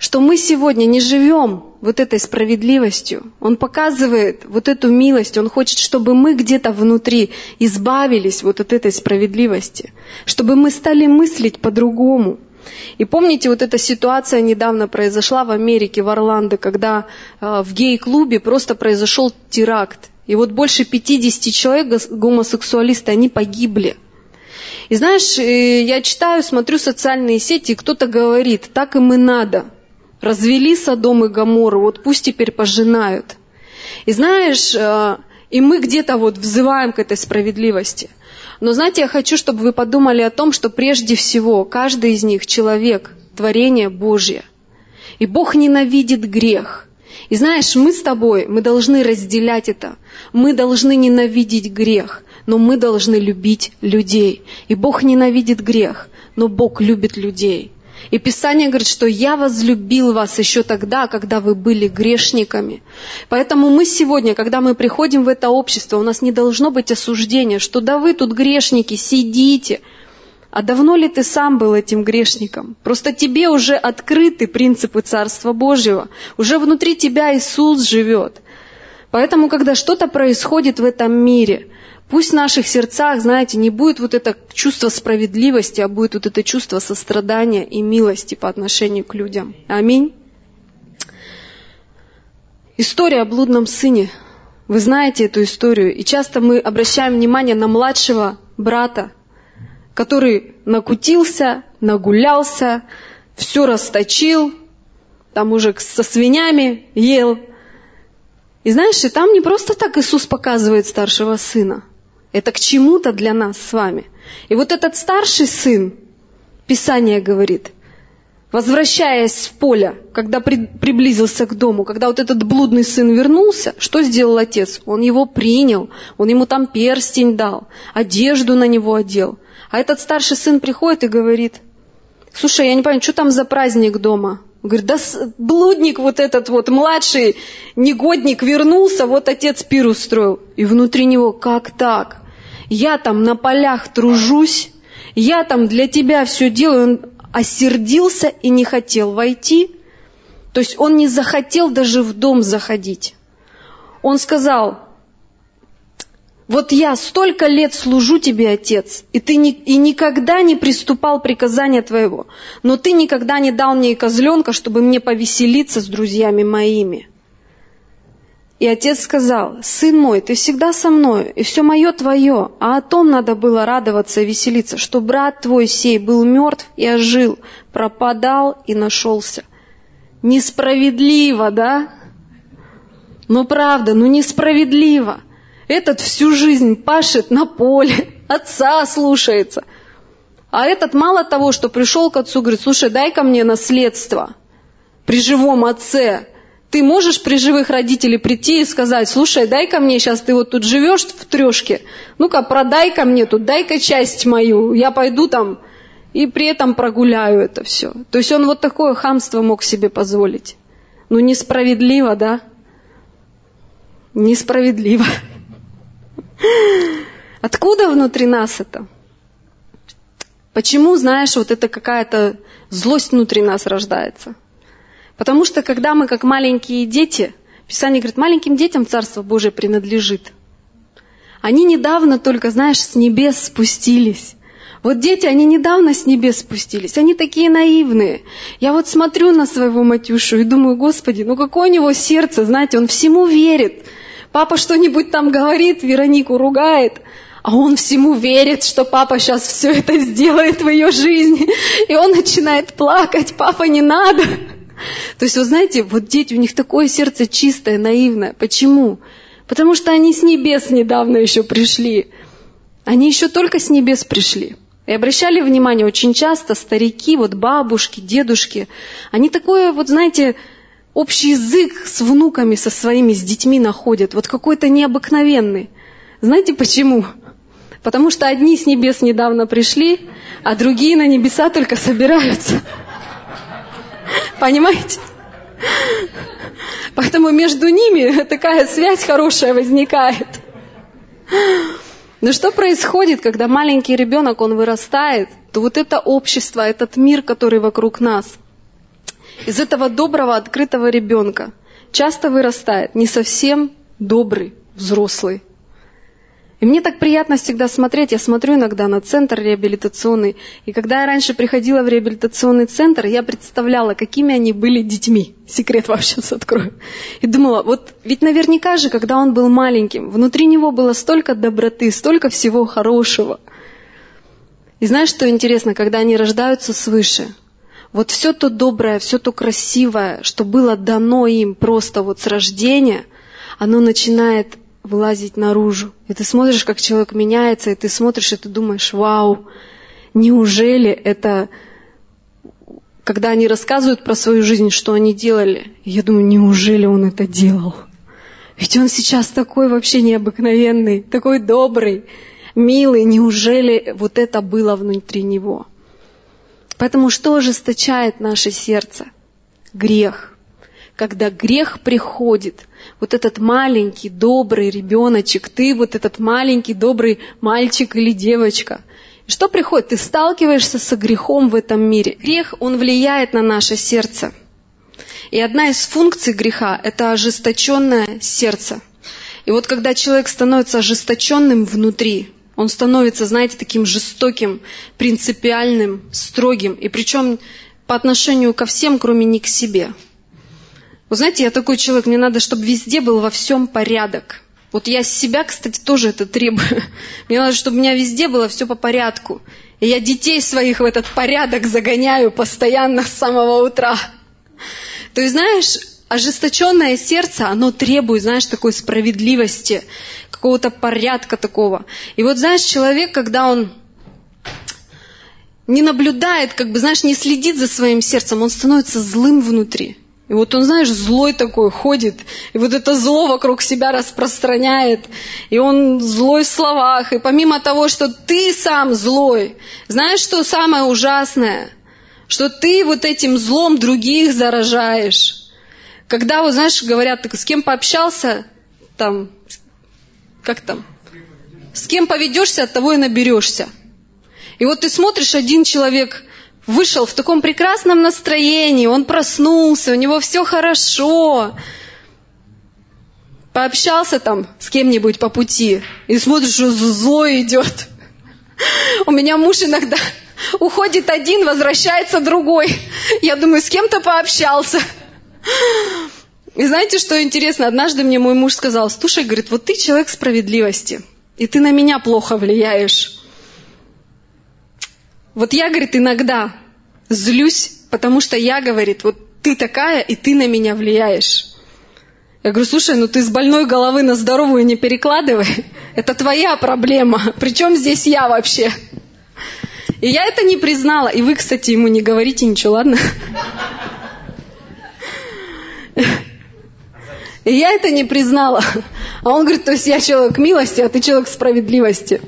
что мы сегодня не живем вот этой справедливостью. Он показывает вот эту милость, Он хочет, чтобы мы где-то внутри избавились вот от этой справедливости, чтобы мы стали мыслить по-другому. И помните, вот эта ситуация недавно произошла в Америке, в Орландо, когда э, в гей-клубе просто произошел теракт. И вот больше 50 человек, гомосексуалисты, они погибли. И знаешь, э, я читаю, смотрю социальные сети, и кто-то говорит, так им и надо – развели Содом и Гамору, вот пусть теперь пожинают. И знаешь, э, и мы где-то вот взываем к этой справедливости. Но знаете, я хочу, чтобы вы подумали о том, что прежде всего каждый из них человек, творение Божье. И Бог ненавидит грех. И знаешь, мы с тобой, мы должны разделять это. Мы должны ненавидеть грех, но мы должны любить людей. И Бог ненавидит грех, но Бог любит людей. И Писание говорит, что я возлюбил вас еще тогда, когда вы были грешниками. Поэтому мы сегодня, когда мы приходим в это общество, у нас не должно быть осуждения, что да вы тут грешники, сидите. А давно ли ты сам был этим грешником? Просто тебе уже открыты принципы Царства Божьего. Уже внутри тебя Иисус живет. Поэтому, когда что-то происходит в этом мире, пусть в наших сердцах, знаете, не будет вот это чувство справедливости, а будет вот это чувство сострадания и милости по отношению к людям. Аминь. История о блудном сыне. Вы знаете эту историю. И часто мы обращаем внимание на младшего брата, который накутился, нагулялся, все расточил, там уже со свинями ел. И знаешь, и там не просто так Иисус показывает старшего сына. Это к чему-то для нас с вами. И вот этот старший сын, Писание говорит, возвращаясь в поле, когда при, приблизился к дому, когда вот этот блудный сын вернулся, что сделал отец? Он его принял, он ему там перстень дал, одежду на него одел. А этот старший сын приходит и говорит, слушай, я не понимаю, что там за праздник дома? Говорит, да блудник вот этот вот, младший негодник вернулся, вот отец пир устроил. И внутри него, как так? Я там на полях тружусь, я там для тебя все делаю. Он осердился и не хотел войти. То есть он не захотел даже в дом заходить. Он сказал, вот я столько лет служу тебе, Отец, и ты ни, и никогда не приступал приказания твоего, но ты никогда не дал мне и козленка, чтобы мне повеселиться с друзьями моими. И отец сказал, сын мой, ты всегда со мною, и все мое твое, а о том надо было радоваться и веселиться, что брат твой сей был мертв и ожил, пропадал и нашелся. Несправедливо, да? Ну правда, ну несправедливо. Этот всю жизнь пашет на поле, отца слушается. А этот мало того, что пришел к отцу, говорит, слушай, дай-ка мне наследство при живом отце. Ты можешь при живых родителей прийти и сказать, слушай, дай-ка мне, сейчас ты вот тут живешь в трешке, ну-ка продай-ка мне тут, дай-ка часть мою, я пойду там и при этом прогуляю это все. То есть он вот такое хамство мог себе позволить. Ну несправедливо, да? Несправедливо. Откуда внутри нас это? Почему, знаешь, вот это какая-то злость внутри нас рождается? Потому что когда мы как маленькие дети, Писание говорит, маленьким детям Царство Божие принадлежит. Они недавно только, знаешь, с небес спустились. Вот дети, они недавно с небес спустились, они такие наивные. Я вот смотрю на своего Матюшу и думаю, Господи, ну какое у него сердце, знаете, он всему верит. Папа что-нибудь там говорит, Веронику ругает, а он всему верит, что папа сейчас все это сделает в ее жизни. И он начинает плакать, папа, не надо. То есть, вы знаете, вот дети, у них такое сердце чистое, наивное. Почему? Потому что они с небес недавно еще пришли. Они еще только с небес пришли. И обращали внимание, очень часто старики, вот бабушки, дедушки, они такое, вот знаете, общий язык с внуками, со своими, с детьми находят, вот какой-то необыкновенный. Знаете почему? Потому что одни с небес недавно пришли, а другие на небеса только собираются. Понимаете? Поэтому между ними такая связь хорошая возникает. Но что происходит, когда маленький ребенок, он вырастает, то вот это общество, этот мир, который вокруг нас – из этого доброго, открытого ребенка часто вырастает не совсем добрый взрослый. И мне так приятно всегда смотреть, я смотрю иногда на центр реабилитационный, и когда я раньше приходила в реабилитационный центр, я представляла, какими они были детьми. Секрет вам сейчас открою. И думала, вот ведь наверняка же, когда он был маленьким, внутри него было столько доброты, столько всего хорошего. И знаешь, что интересно, когда они рождаются свыше, вот все то доброе, все то красивое, что было дано им просто вот с рождения, оно начинает вылазить наружу. И ты смотришь, как человек меняется, и ты смотришь, и ты думаешь, вау, неужели это... Когда они рассказывают про свою жизнь, что они делали, я думаю, неужели он это делал? Ведь он сейчас такой вообще необыкновенный, такой добрый, милый. Неужели вот это было внутри него? Поэтому что ожесточает наше сердце? Грех. Когда грех приходит, вот этот маленький, добрый ребеночек, ты вот этот маленький, добрый мальчик или девочка, Что приходит? Ты сталкиваешься со грехом в этом мире. Грех, он влияет на наше сердце. И одна из функций греха – это ожесточенное сердце. И вот когда человек становится ожесточенным внутри, он становится, знаете, таким жестоким, принципиальным, строгим. И причем по отношению ко всем, кроме не к себе. Вы знаете, я такой человек, мне надо, чтобы везде был во всем порядок. Вот я с себя, кстати, тоже это требую. Мне надо, чтобы у меня везде было все по порядку. И я детей своих в этот порядок загоняю постоянно с самого утра. То есть, знаешь, ожесточенное сердце, оно требует, знаешь, такой справедливости, какого-то порядка такого. И вот, знаешь, человек, когда он не наблюдает, как бы, знаешь, не следит за своим сердцем, он становится злым внутри. И вот он, знаешь, злой такой ходит, и вот это зло вокруг себя распространяет, и он злой в словах, и помимо того, что ты сам злой, знаешь, что самое ужасное? Что ты вот этим злом других заражаешь. Когда, вот знаешь, говорят, ты с кем пообщался, там, как там, с кем поведешься, от того и наберешься. И вот ты смотришь, один человек вышел в таком прекрасном настроении, он проснулся, у него все хорошо. Пообщался там с кем-нибудь по пути, и смотришь, что зло идет. У меня муж иногда уходит один, возвращается другой. Я думаю, с кем-то пообщался. И знаете, что интересно? Однажды мне мой муж сказал, слушай, говорит, вот ты человек справедливости, и ты на меня плохо влияешь. Вот я, говорит, иногда злюсь, потому что я, говорит, вот ты такая, и ты на меня влияешь. Я говорю, слушай, ну ты с больной головы на здоровую не перекладывай. Это твоя проблема. Причем здесь я вообще? И я это не признала. И вы, кстати, ему не говорите ничего, ладно? И я это не признала. А он говорит, то есть я человек милости, а ты человек справедливости.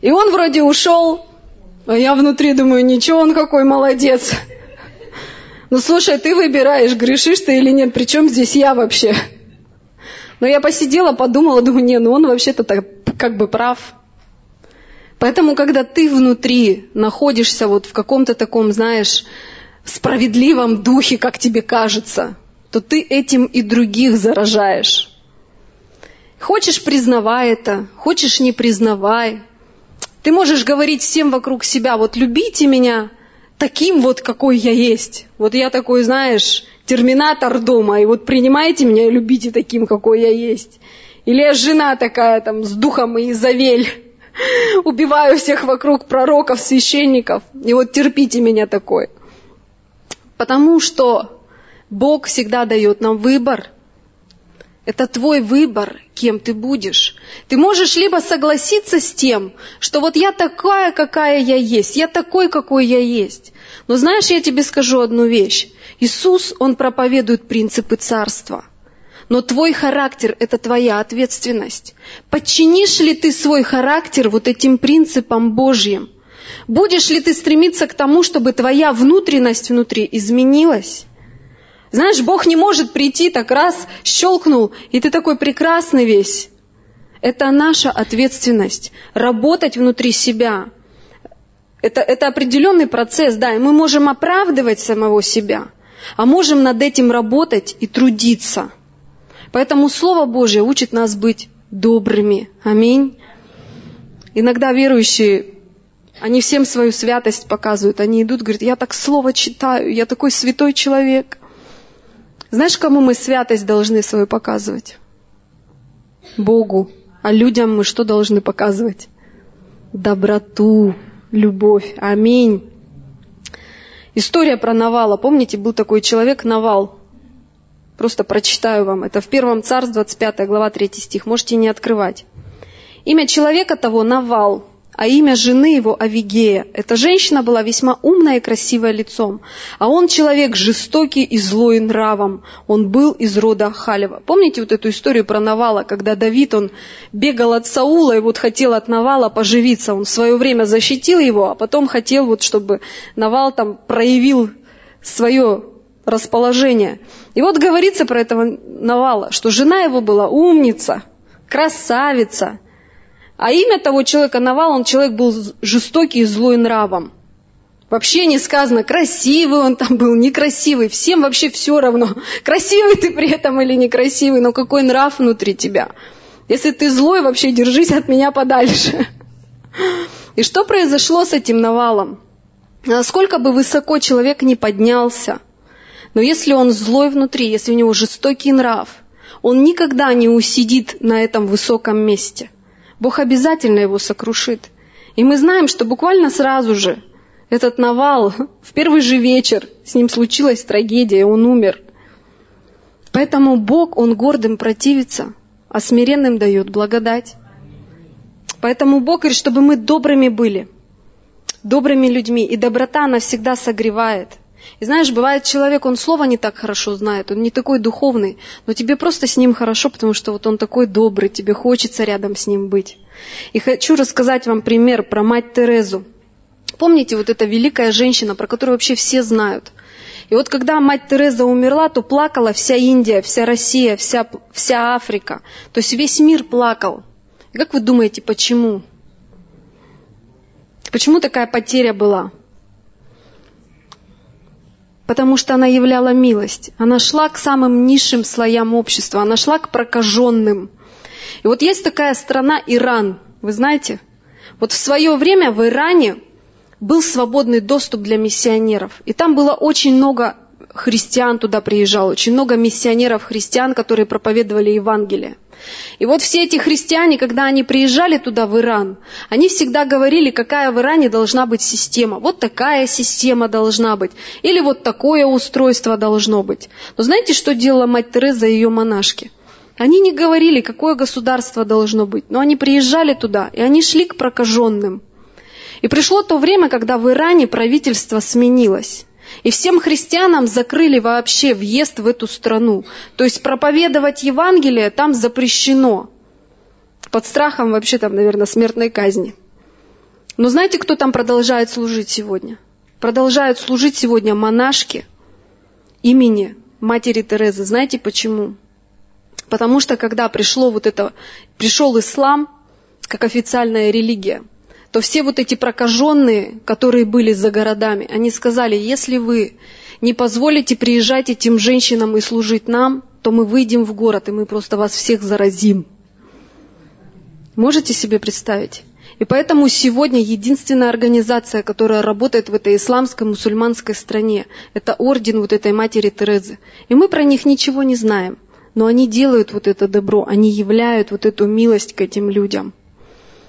И он вроде ушел, а я внутри думаю, ничего, он какой молодец. Ну слушай, ты выбираешь, грешишь ты или нет, причем здесь я вообще. Но я посидела, подумала, думаю, не, ну он вообще-то так, как бы прав. Поэтому, когда ты внутри находишься вот в каком-то таком, знаешь, справедливом духе, как тебе кажется, то ты этим и других заражаешь. Хочешь, признавай это, хочешь, не признавай. Ты можешь говорить всем вокруг себя, вот любите меня таким вот, какой я есть. Вот я такой, знаешь, терминатор дома, и вот принимайте меня и любите таким, какой я есть. Или я жена такая там с духом и Изавель. Убиваю всех вокруг пророков, священников. И вот терпите меня такой. Потому что Бог всегда дает нам выбор. Это твой выбор, кем ты будешь. Ты можешь либо согласиться с тем, что вот я такая, какая я есть, я такой, какой я есть. Но знаешь, я тебе скажу одну вещь. Иисус, Он проповедует принципы царства. Но твой характер – это твоя ответственность. Подчинишь ли ты свой характер вот этим принципам Божьим? Будешь ли ты стремиться к тому, чтобы твоя внутренность внутри изменилась? Знаешь, Бог не может прийти так раз, щелкнул, и ты такой прекрасный весь. Это наша ответственность. Работать внутри себя. Это, это определенный процесс, да, и мы можем оправдывать самого себя, а можем над этим работать и трудиться. Поэтому Слово Божье учит нас быть добрыми. Аминь. Иногда верующие, они всем свою святость показывают. Они идут, говорят, я так Слово читаю, я такой святой человек. Знаешь, кому мы святость должны свою показывать? Богу. А людям мы что должны показывать? Доброту, любовь. Аминь. История про Навала. Помните, был такой человек Навал. Просто прочитаю вам. Это в первом царств, 25 глава, 3 стих. Можете не открывать. Имя человека того Навал а имя жены его Авигея. Эта женщина была весьма умная и красивая лицом, а он человек жестокий и злой нравом. Он был из рода Халева. Помните вот эту историю про Навала, когда Давид, он бегал от Саула и вот хотел от Навала поживиться. Он в свое время защитил его, а потом хотел вот, чтобы Навал там проявил свое расположение. И вот говорится про этого Навала, что жена его была умница, красавица, А имя того человека Навал, он человек был жестокий и злой нравом. Вообще не сказано, красивый он там был, некрасивый. Всем вообще все равно, красивый ты при этом или некрасивый, но какой нрав внутри тебя. Если ты злой, вообще держись от меня подальше. И что произошло с этим Навалом? Насколько бы высоко человек не поднялся, но если он злой внутри, если у него жестокий нрав, он никогда не усидит на этом высоком месте. Бог обязательно его сокрушит. И мы знаем, что буквально сразу же этот Навал, в первый же вечер с ним случилась трагедия, он умер. Поэтому Бог, Он гордым противится, а смиренным дает благодать. Поэтому Бог говорит, чтобы мы добрыми были, добрыми людьми. И доброта, она всегда согревает. И знаешь, бывает человек, он слово не так хорошо знает, он не такой духовный, но тебе просто с ним хорошо, потому что вот он такой добрый, тебе хочется рядом с ним быть. И хочу рассказать вам пример про мать Терезу. Помните, вот эта великая женщина, про которую вообще все знают. И вот когда мать Тереза умерла, то плакала вся Индия, вся Россия, вся, вся Африка. То есть весь мир плакал. И как вы думаете, почему? Почему такая потеря была? Потому что она являла милость. Она шла к самым низшим слоям общества. Она шла к прокаженным. И вот есть такая страна Иран. Вы знаете? Вот в свое время в Иране был свободный доступ для миссионеров. И там было очень много христиан туда приезжало, очень много миссионеров-христиан, которые проповедовали Евангелие. И вот все эти христиане, когда они приезжали туда, в Иран, они всегда говорили, какая в Иране должна быть система. Вот такая система должна быть. Или вот такое устройство должно быть. Но знаете, что делала мать Тереза и ее монашки? Они не говорили, какое государство должно быть, но они приезжали туда, и они шли к прокаженным – и пришло то время, когда в Иране правительство сменилось. И всем христианам закрыли вообще въезд в эту страну. То есть проповедовать Евангелие там запрещено. Под страхом вообще там, наверное, смертной казни. Но знаете, кто там продолжает служить сегодня? Продолжают служить сегодня монашки имени матери Терезы. Знаете почему? Потому что когда пришло вот это, пришел ислам как официальная религия – то все вот эти прокаженные, которые были за городами, они сказали, если вы не позволите приезжать этим женщинам и служить нам, то мы выйдем в город, и мы просто вас всех заразим. Можете себе представить? И поэтому сегодня единственная организация, которая работает в этой исламской мусульманской стране, это орден вот этой матери Терезы. И мы про них ничего не знаем. Но они делают вот это добро, они являют вот эту милость к этим людям.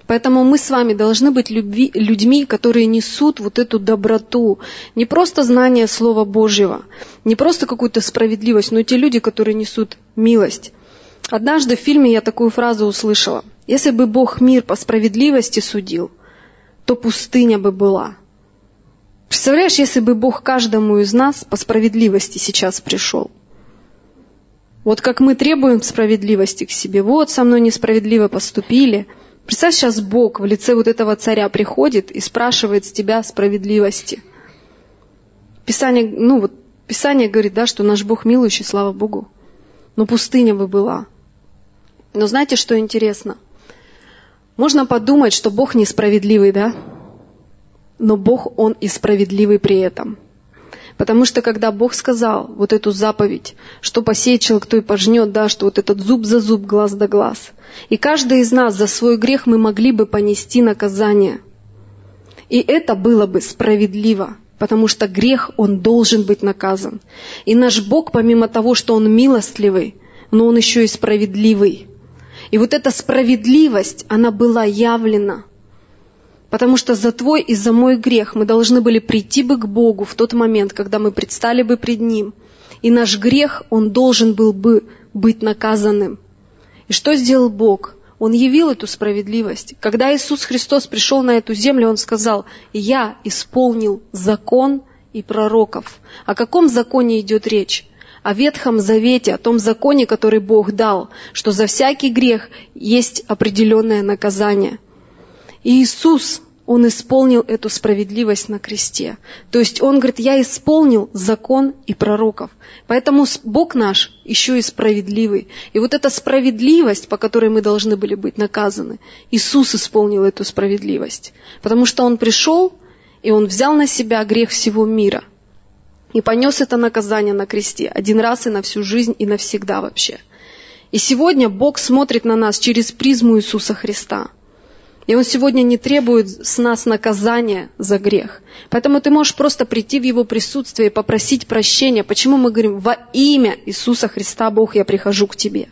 Поэтому мы с вами должны быть любви, людьми, которые несут вот эту доброту. Не просто знание Слова Божьего, не просто какую-то справедливость, но те люди, которые несут милость. Однажды в фильме я такую фразу услышала. Если бы Бог мир по справедливости судил, то пустыня бы была. Представляешь, если бы Бог каждому из нас по справедливости сейчас пришел. Вот как мы требуем справедливости к себе. Вот со мной несправедливо поступили – Представь, сейчас Бог в лице вот этого царя приходит и спрашивает с тебя справедливости. Писание, ну вот, Писание говорит, да, что наш Бог милующий, слава Богу. Но пустыня бы была. Но знаете, что интересно? Можно подумать, что Бог несправедливый, да? Но Бог, Он и справедливый при этом. Потому что когда Бог сказал вот эту заповедь, что посеет человек, то и пожнет, да, что вот этот зуб за зуб, глаз за глаз. И каждый из нас за свой грех мы могли бы понести наказание. И это было бы справедливо, потому что грех, он должен быть наказан. И наш Бог, помимо того, что Он милостливый, но Он еще и справедливый. И вот эта справедливость, она была явлена – Потому что за твой и за мой грех мы должны были прийти бы к Богу в тот момент, когда мы предстали бы пред Ним. И наш грех, он должен был бы быть наказанным. И что сделал Бог? Он явил эту справедливость. Когда Иисус Христос пришел на эту землю, Он сказал, «Я исполнил закон и пророков». О каком законе идет речь? О Ветхом Завете, о том законе, который Бог дал, что за всякий грех есть определенное наказание. И Иисус он исполнил эту справедливость на кресте. То есть он говорит, я исполнил закон и пророков. Поэтому Бог наш еще и справедливый. И вот эта справедливость, по которой мы должны были быть наказаны, Иисус исполнил эту справедливость. Потому что Он пришел, и Он взял на себя грех всего мира. И понес это наказание на кресте один раз и на всю жизнь, и навсегда вообще. И сегодня Бог смотрит на нас через призму Иисуса Христа – и Он сегодня не требует с нас наказания за грех. Поэтому ты можешь просто прийти в Его присутствие и попросить прощения. Почему мы говорим «Во имя Иисуса Христа, Бог, я прихожу к Тебе»?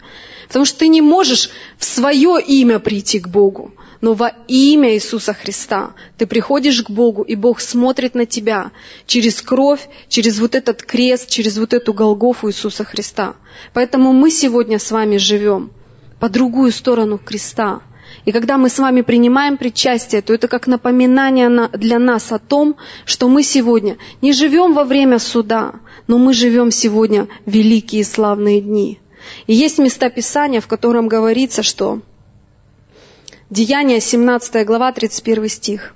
Потому что ты не можешь в свое имя прийти к Богу, но во имя Иисуса Христа ты приходишь к Богу, и Бог смотрит на тебя через кровь, через вот этот крест, через вот эту Голгофу Иисуса Христа. Поэтому мы сегодня с вами живем по другую сторону креста – и когда мы с вами принимаем причастие, то это как напоминание для нас о том, что мы сегодня не живем во время суда, но мы живем сегодня великие и славные дни. И есть места Писания, в котором говорится, что Деяние 17 глава 31 стих.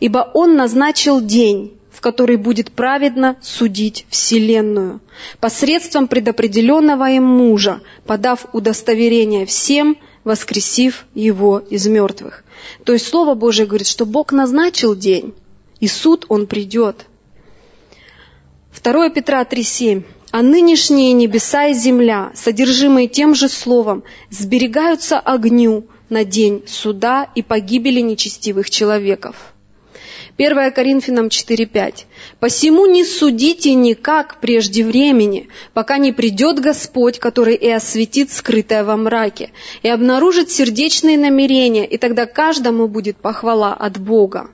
«Ибо Он назначил день, в который будет праведно судить Вселенную, посредством предопределенного им мужа, подав удостоверение всем, воскресив его из мертвых. То есть Слово Божие говорит, что Бог назначил день, и суд Он придет. 2 Петра 3,7. «А нынешние небеса и земля, содержимые тем же словом, сберегаются огню на день суда и погибели нечестивых человеков». 1 Коринфянам 4.5. «Посему не судите никак прежде времени, пока не придет Господь, который и осветит скрытое во мраке, и обнаружит сердечные намерения, и тогда каждому будет похвала от Бога».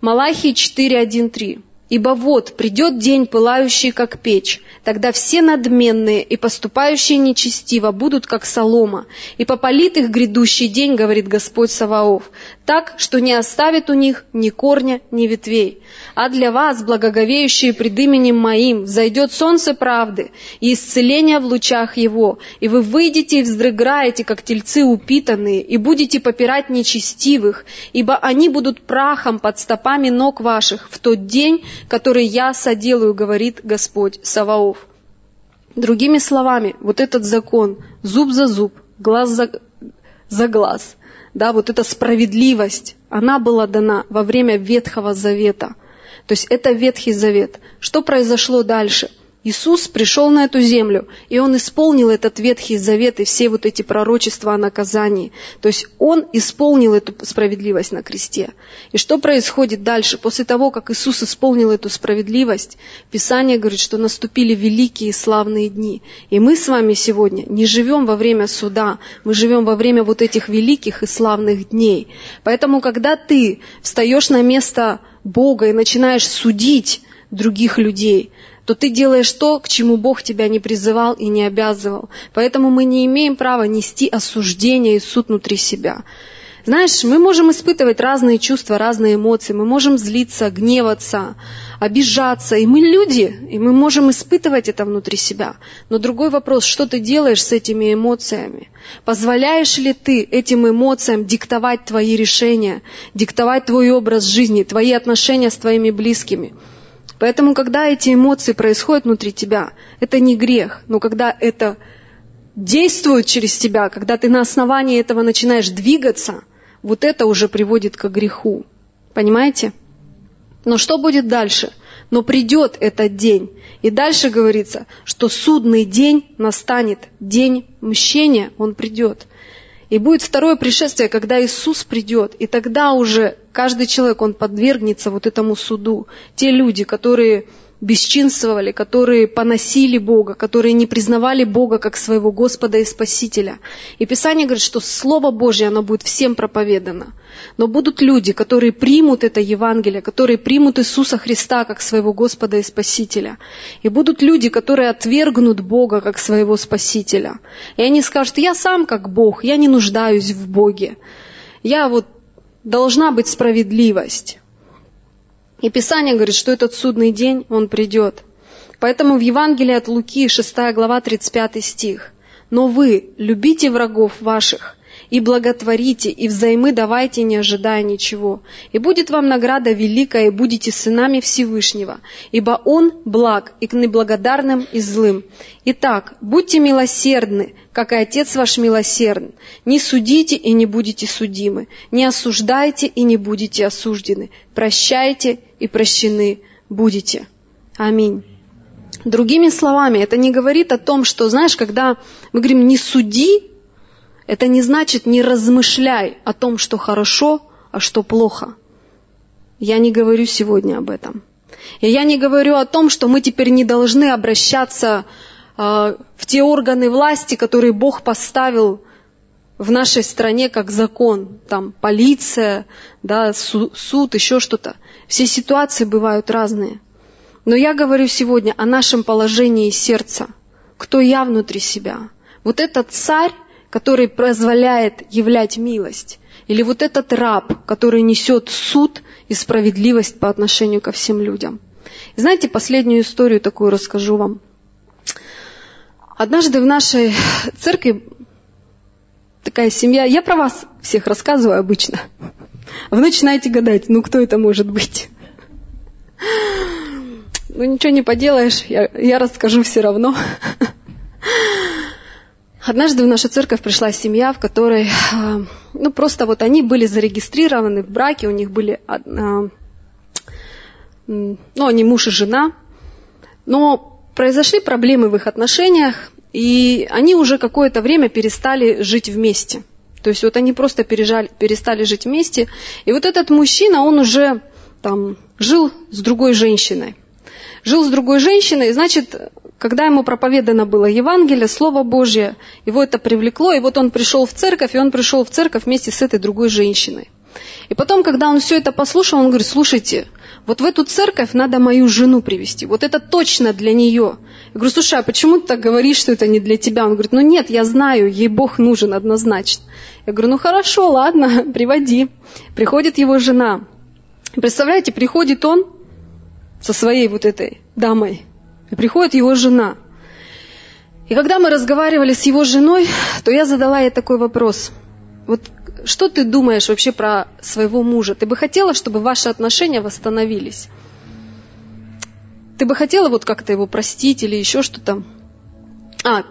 Малахии 4.1.3. Ибо вот придет день, пылающий, как печь, тогда все надменные и поступающие нечестиво будут, как солома, и попалит их грядущий день, говорит Господь Саваоф, так, что не оставит у них ни корня, ни ветвей. А для вас, благоговеющие пред именем моим, зайдет солнце правды и исцеление в лучах его, и вы выйдете и вздрыгаете, как тельцы упитанные, и будете попирать нечестивых, ибо они будут прахом под стопами ног ваших в тот день, который я соделаю, говорит Господь Саваоф. Другими словами, вот этот закон, зуб за зуб, глаз за, за глаз, да, вот эта справедливость, она была дана во время Ветхого Завета. То есть это Ветхий Завет. Что произошло дальше? Иисус пришел на эту землю, и Он исполнил этот Ветхий Завет и все вот эти пророчества о наказании. То есть Он исполнил эту справедливость на кресте. И что происходит дальше? После того, как Иисус исполнил эту справедливость, Писание говорит, что наступили великие и славные дни. И мы с вами сегодня не живем во время суда, мы живем во время вот этих великих и славных дней. Поэтому, когда ты встаешь на место Бога и начинаешь судить других людей, то ты делаешь то, к чему Бог тебя не призывал и не обязывал. Поэтому мы не имеем права нести осуждение и суд внутри себя. Знаешь, мы можем испытывать разные чувства, разные эмоции, мы можем злиться, гневаться, обижаться, и мы люди, и мы можем испытывать это внутри себя. Но другой вопрос, что ты делаешь с этими эмоциями? Позволяешь ли ты этим эмоциям диктовать твои решения, диктовать твой образ жизни, твои отношения с твоими близкими? Поэтому, когда эти эмоции происходят внутри тебя, это не грех, но когда это действует через тебя, когда ты на основании этого начинаешь двигаться, вот это уже приводит к греху. Понимаете? Но что будет дальше? Но придет этот день. И дальше говорится, что судный день настанет, день мщения, он придет. И будет второе пришествие, когда Иисус придет, и тогда уже каждый человек, он подвергнется вот этому суду. Те люди, которые бесчинствовали, которые поносили Бога, которые не признавали Бога как своего Господа и Спасителя. И Писание говорит, что Слово Божье, оно будет всем проповедано. Но будут люди, которые примут это Евангелие, которые примут Иисуса Христа как своего Господа и Спасителя. И будут люди, которые отвергнут Бога как своего Спасителя. И они скажут, я сам как Бог, я не нуждаюсь в Боге. Я вот должна быть справедливость. И Писание говорит, что этот судный день, он придет. Поэтому в Евангелии от Луки, 6 глава, 35 стих. «Но вы любите врагов ваших и благотворите, и взаймы давайте, не ожидая ничего. И будет вам награда великая, и будете сынами Всевышнего, ибо Он благ и к неблагодарным и злым. Итак, будьте милосердны, как и Отец ваш милосерден. Не судите и не будете судимы, не осуждайте и не будете осуждены, прощайте и прощены будете. Аминь. Другими словами, это не говорит о том, что, знаешь, когда мы говорим «не суди», это не значит «не размышляй о том, что хорошо, а что плохо». Я не говорю сегодня об этом. И я не говорю о том, что мы теперь не должны обращаться э, в те органы власти, которые Бог поставил в нашей стране как закон. Там полиция, да, суд, еще что-то. Все ситуации бывают разные. Но я говорю сегодня о нашем положении сердца. Кто я внутри себя? Вот этот царь, который позволяет являть милость. Или вот этот раб, который несет суд и справедливость по отношению ко всем людям. И знаете, последнюю историю такую расскажу вам. Однажды в нашей церкви такая семья, я про вас всех рассказываю обычно. Вы начинаете гадать, ну кто это может быть? Ну ничего не поделаешь, я, я расскажу все равно. Однажды в нашу церковь пришла семья, в которой, а, ну просто вот они были зарегистрированы в браке, у них были, а, ну они муж и жена, но произошли проблемы в их отношениях, и они уже какое-то время перестали жить вместе. То есть вот они просто пережали, перестали жить вместе, и вот этот мужчина, он уже там жил с другой женщиной жил с другой женщиной, значит, когда ему проповедано было Евангелие, Слово Божье, его это привлекло, и вот он пришел в церковь, и он пришел в церковь вместе с этой другой женщиной. И потом, когда он все это послушал, он говорит, слушайте, вот в эту церковь надо мою жену привести, вот это точно для нее. Я говорю, слушай, а почему ты так говоришь, что это не для тебя? Он говорит, ну нет, я знаю, ей Бог нужен однозначно. Я говорю, ну хорошо, ладно, приводи. Приходит его жена. Представляете, приходит он, со своей вот этой дамой. И приходит его жена. И когда мы разговаривали с его женой, то я задала ей такой вопрос. Вот что ты думаешь вообще про своего мужа? Ты бы хотела, чтобы ваши отношения восстановились? Ты бы хотела вот как-то его простить или еще что-то? А,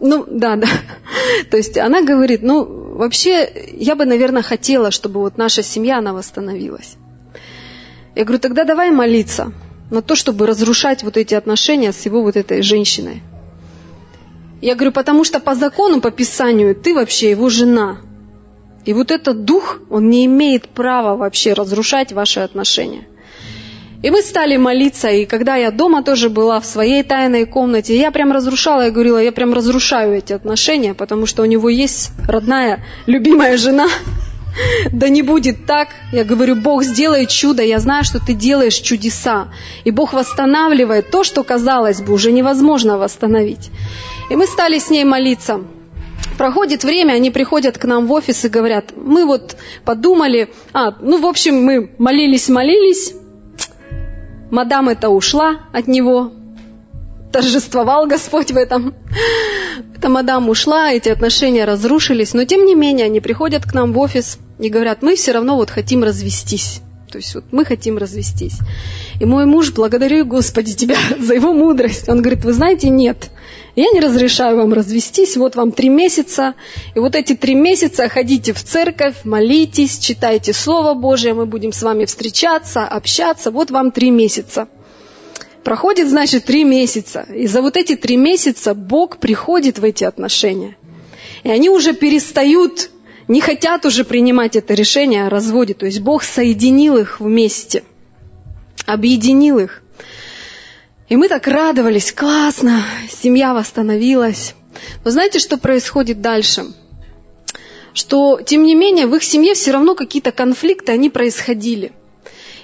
ну, да, да. То есть она говорит, ну, вообще, я бы, наверное, хотела, чтобы вот наша семья, она восстановилась. Я говорю, тогда давай молиться на то, чтобы разрушать вот эти отношения с его вот этой женщиной. Я говорю, потому что по закону, по Писанию, ты вообще его жена. И вот этот дух, он не имеет права вообще разрушать ваши отношения. И мы стали молиться, и когда я дома тоже была в своей тайной комнате, я прям разрушала, я говорила, я прям разрушаю эти отношения, потому что у него есть родная, любимая жена, да не будет так. Я говорю, Бог, сделай чудо, я знаю, что ты делаешь чудеса. И Бог восстанавливает то, что, казалось бы, уже невозможно восстановить. И мы стали с ней молиться. Проходит время, они приходят к нам в офис и говорят, мы вот подумали, а, ну, в общем, мы молились-молились, мадам это ушла от него, торжествовал Господь в этом. Эта мадам ушла, эти отношения разрушились, но тем не менее они приходят к нам в офис и говорят, мы все равно вот хотим развестись. То есть вот мы хотим развестись. И мой муж, благодарю Господи Тебя за его мудрость. Он говорит, вы знаете, нет, я не разрешаю вам развестись, вот вам три месяца. И вот эти три месяца ходите в церковь, молитесь, читайте Слово Божие, мы будем с вами встречаться, общаться. Вот вам три месяца. Проходит, значит, три месяца. И за вот эти три месяца Бог приходит в эти отношения. И они уже перестают, не хотят уже принимать это решение о разводе. То есть Бог соединил их вместе, объединил их. И мы так радовались, классно, семья восстановилась. Но знаете, что происходит дальше? Что, тем не менее, в их семье все равно какие-то конфликты, они происходили.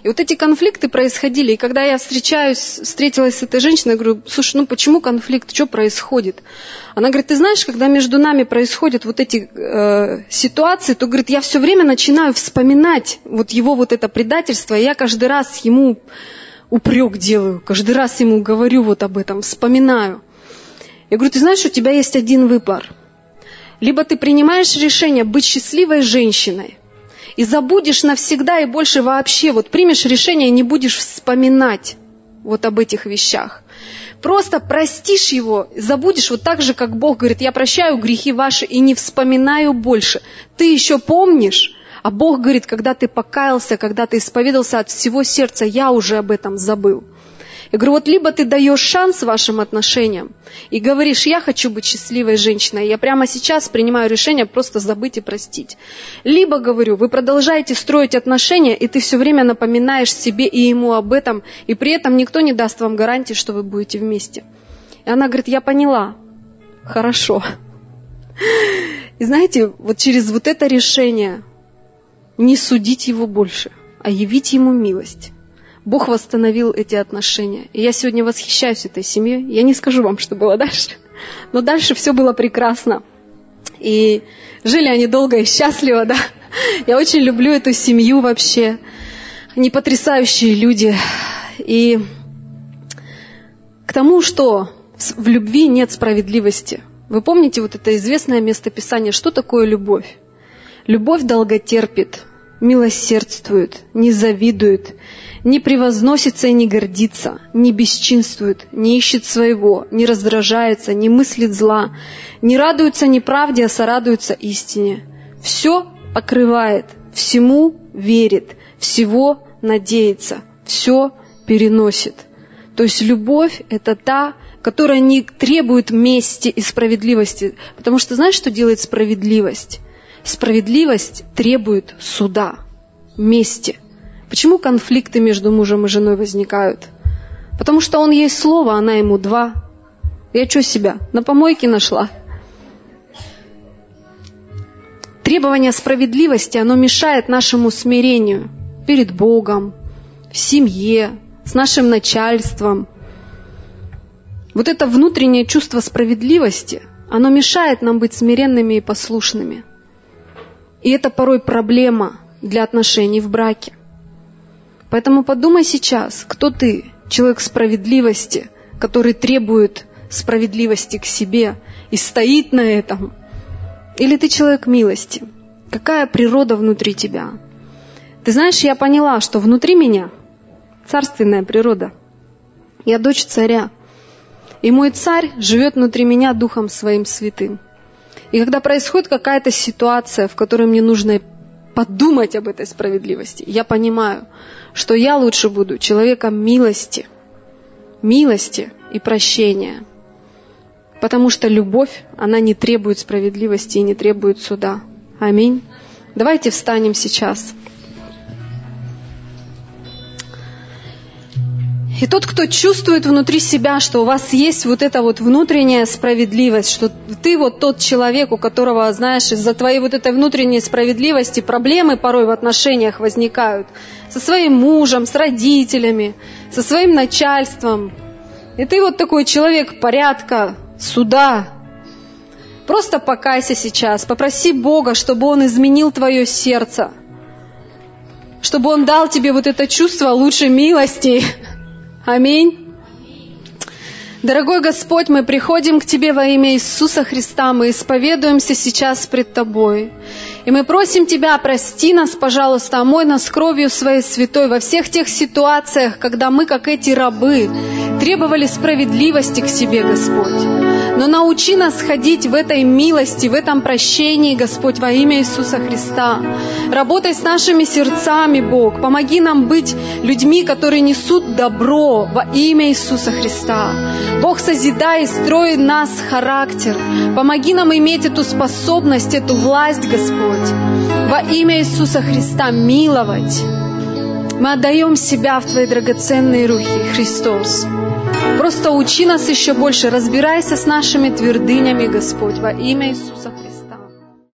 И вот эти конфликты происходили. И когда я встречаюсь, встретилась с этой женщиной, говорю, слушай, ну почему конфликт, что происходит? Она говорит, ты знаешь, когда между нами происходят вот эти э, ситуации, то, говорит, я все время начинаю вспоминать вот его вот это предательство, и я каждый раз ему упрек делаю, каждый раз ему говорю вот об этом, вспоминаю. Я говорю, ты знаешь, у тебя есть один выбор. Либо ты принимаешь решение быть счастливой женщиной и забудешь навсегда и больше вообще, вот примешь решение и не будешь вспоминать вот об этих вещах. Просто простишь его, забудешь вот так же, как Бог говорит, я прощаю грехи ваши и не вспоминаю больше. Ты еще помнишь, а Бог говорит, когда ты покаялся, когда ты исповедался от всего сердца, я уже об этом забыл. Я говорю, вот либо ты даешь шанс вашим отношениям и говоришь, я хочу быть счастливой женщиной, я прямо сейчас принимаю решение просто забыть и простить. Либо, говорю, вы продолжаете строить отношения, и ты все время напоминаешь себе и ему об этом, и при этом никто не даст вам гарантии, что вы будете вместе. И она говорит, я поняла, хорошо. И знаете, вот через вот это решение не судить его больше, а явить ему милость. Бог восстановил эти отношения. И я сегодня восхищаюсь этой семьей. Я не скажу вам, что было дальше. Но дальше все было прекрасно. И жили они долго и счастливо, да. Я очень люблю эту семью вообще. Они потрясающие люди. И к тому, что в любви нет справедливости. Вы помните вот это известное местописание, что такое любовь? Любовь долготерпит, милосердствует, не завидует, не превозносится и не гордится, не бесчинствует, не ищет своего, не раздражается, не мыслит зла, не радуется неправде, а сорадуется истине. Все покрывает, всему верит, всего надеется, все переносит. То есть любовь – это та, которая не требует мести и справедливости. Потому что знаешь, что делает справедливость? Справедливость требует суда, мести. Почему конфликты между мужем и женой возникают? Потому что он ей слово, она ему два. Я что себя, на помойке нашла? Требование справедливости, оно мешает нашему смирению перед Богом, в семье, с нашим начальством. Вот это внутреннее чувство справедливости, оно мешает нам быть смиренными и послушными. И это порой проблема для отношений в браке. Поэтому подумай сейчас, кто ты, человек справедливости, который требует справедливости к себе и стоит на этом, или ты человек милости? Какая природа внутри тебя? Ты знаешь, я поняла, что внутри меня царственная природа. Я дочь царя. И мой царь живет внутри меня духом своим святым. И когда происходит какая-то ситуация, в которой мне нужно подумать об этой справедливости, я понимаю, что я лучше буду человеком милости, милости и прощения. Потому что любовь, она не требует справедливости и не требует суда. Аминь. Давайте встанем сейчас. И тот, кто чувствует внутри себя, что у вас есть вот эта вот внутренняя справедливость, что ты вот тот человек, у которого, знаешь, из-за твоей вот этой внутренней справедливости проблемы порой в отношениях возникают со своим мужем, с родителями, со своим начальством. И ты вот такой человек порядка, суда. Просто покайся сейчас, попроси Бога, чтобы Он изменил твое сердце, чтобы Он дал тебе вот это чувство лучшей милости, Аминь. Дорогой Господь, мы приходим к Тебе во имя Иисуса Христа, мы исповедуемся сейчас пред Тобой. И мы просим Тебя, прости нас, пожалуйста, омой нас кровью Своей святой во всех тех ситуациях, когда мы, как эти рабы, требовали справедливости к себе, Господь. Но научи нас ходить в этой милости, в этом прощении, Господь, во имя Иисуса Христа. Работай с нашими сердцами, Бог. Помоги нам быть людьми, которые несут добро во имя Иисуса Христа. Бог, созидай и строй нас характер. Помоги нам иметь эту способность, эту власть, Господь. Во имя Иисуса Христа миловать. Мы отдаем себя в Твои драгоценные руки, Христос. Просто учи нас еще больше, разбирайся с нашими твердынями, Господь, во имя Иисуса Христа.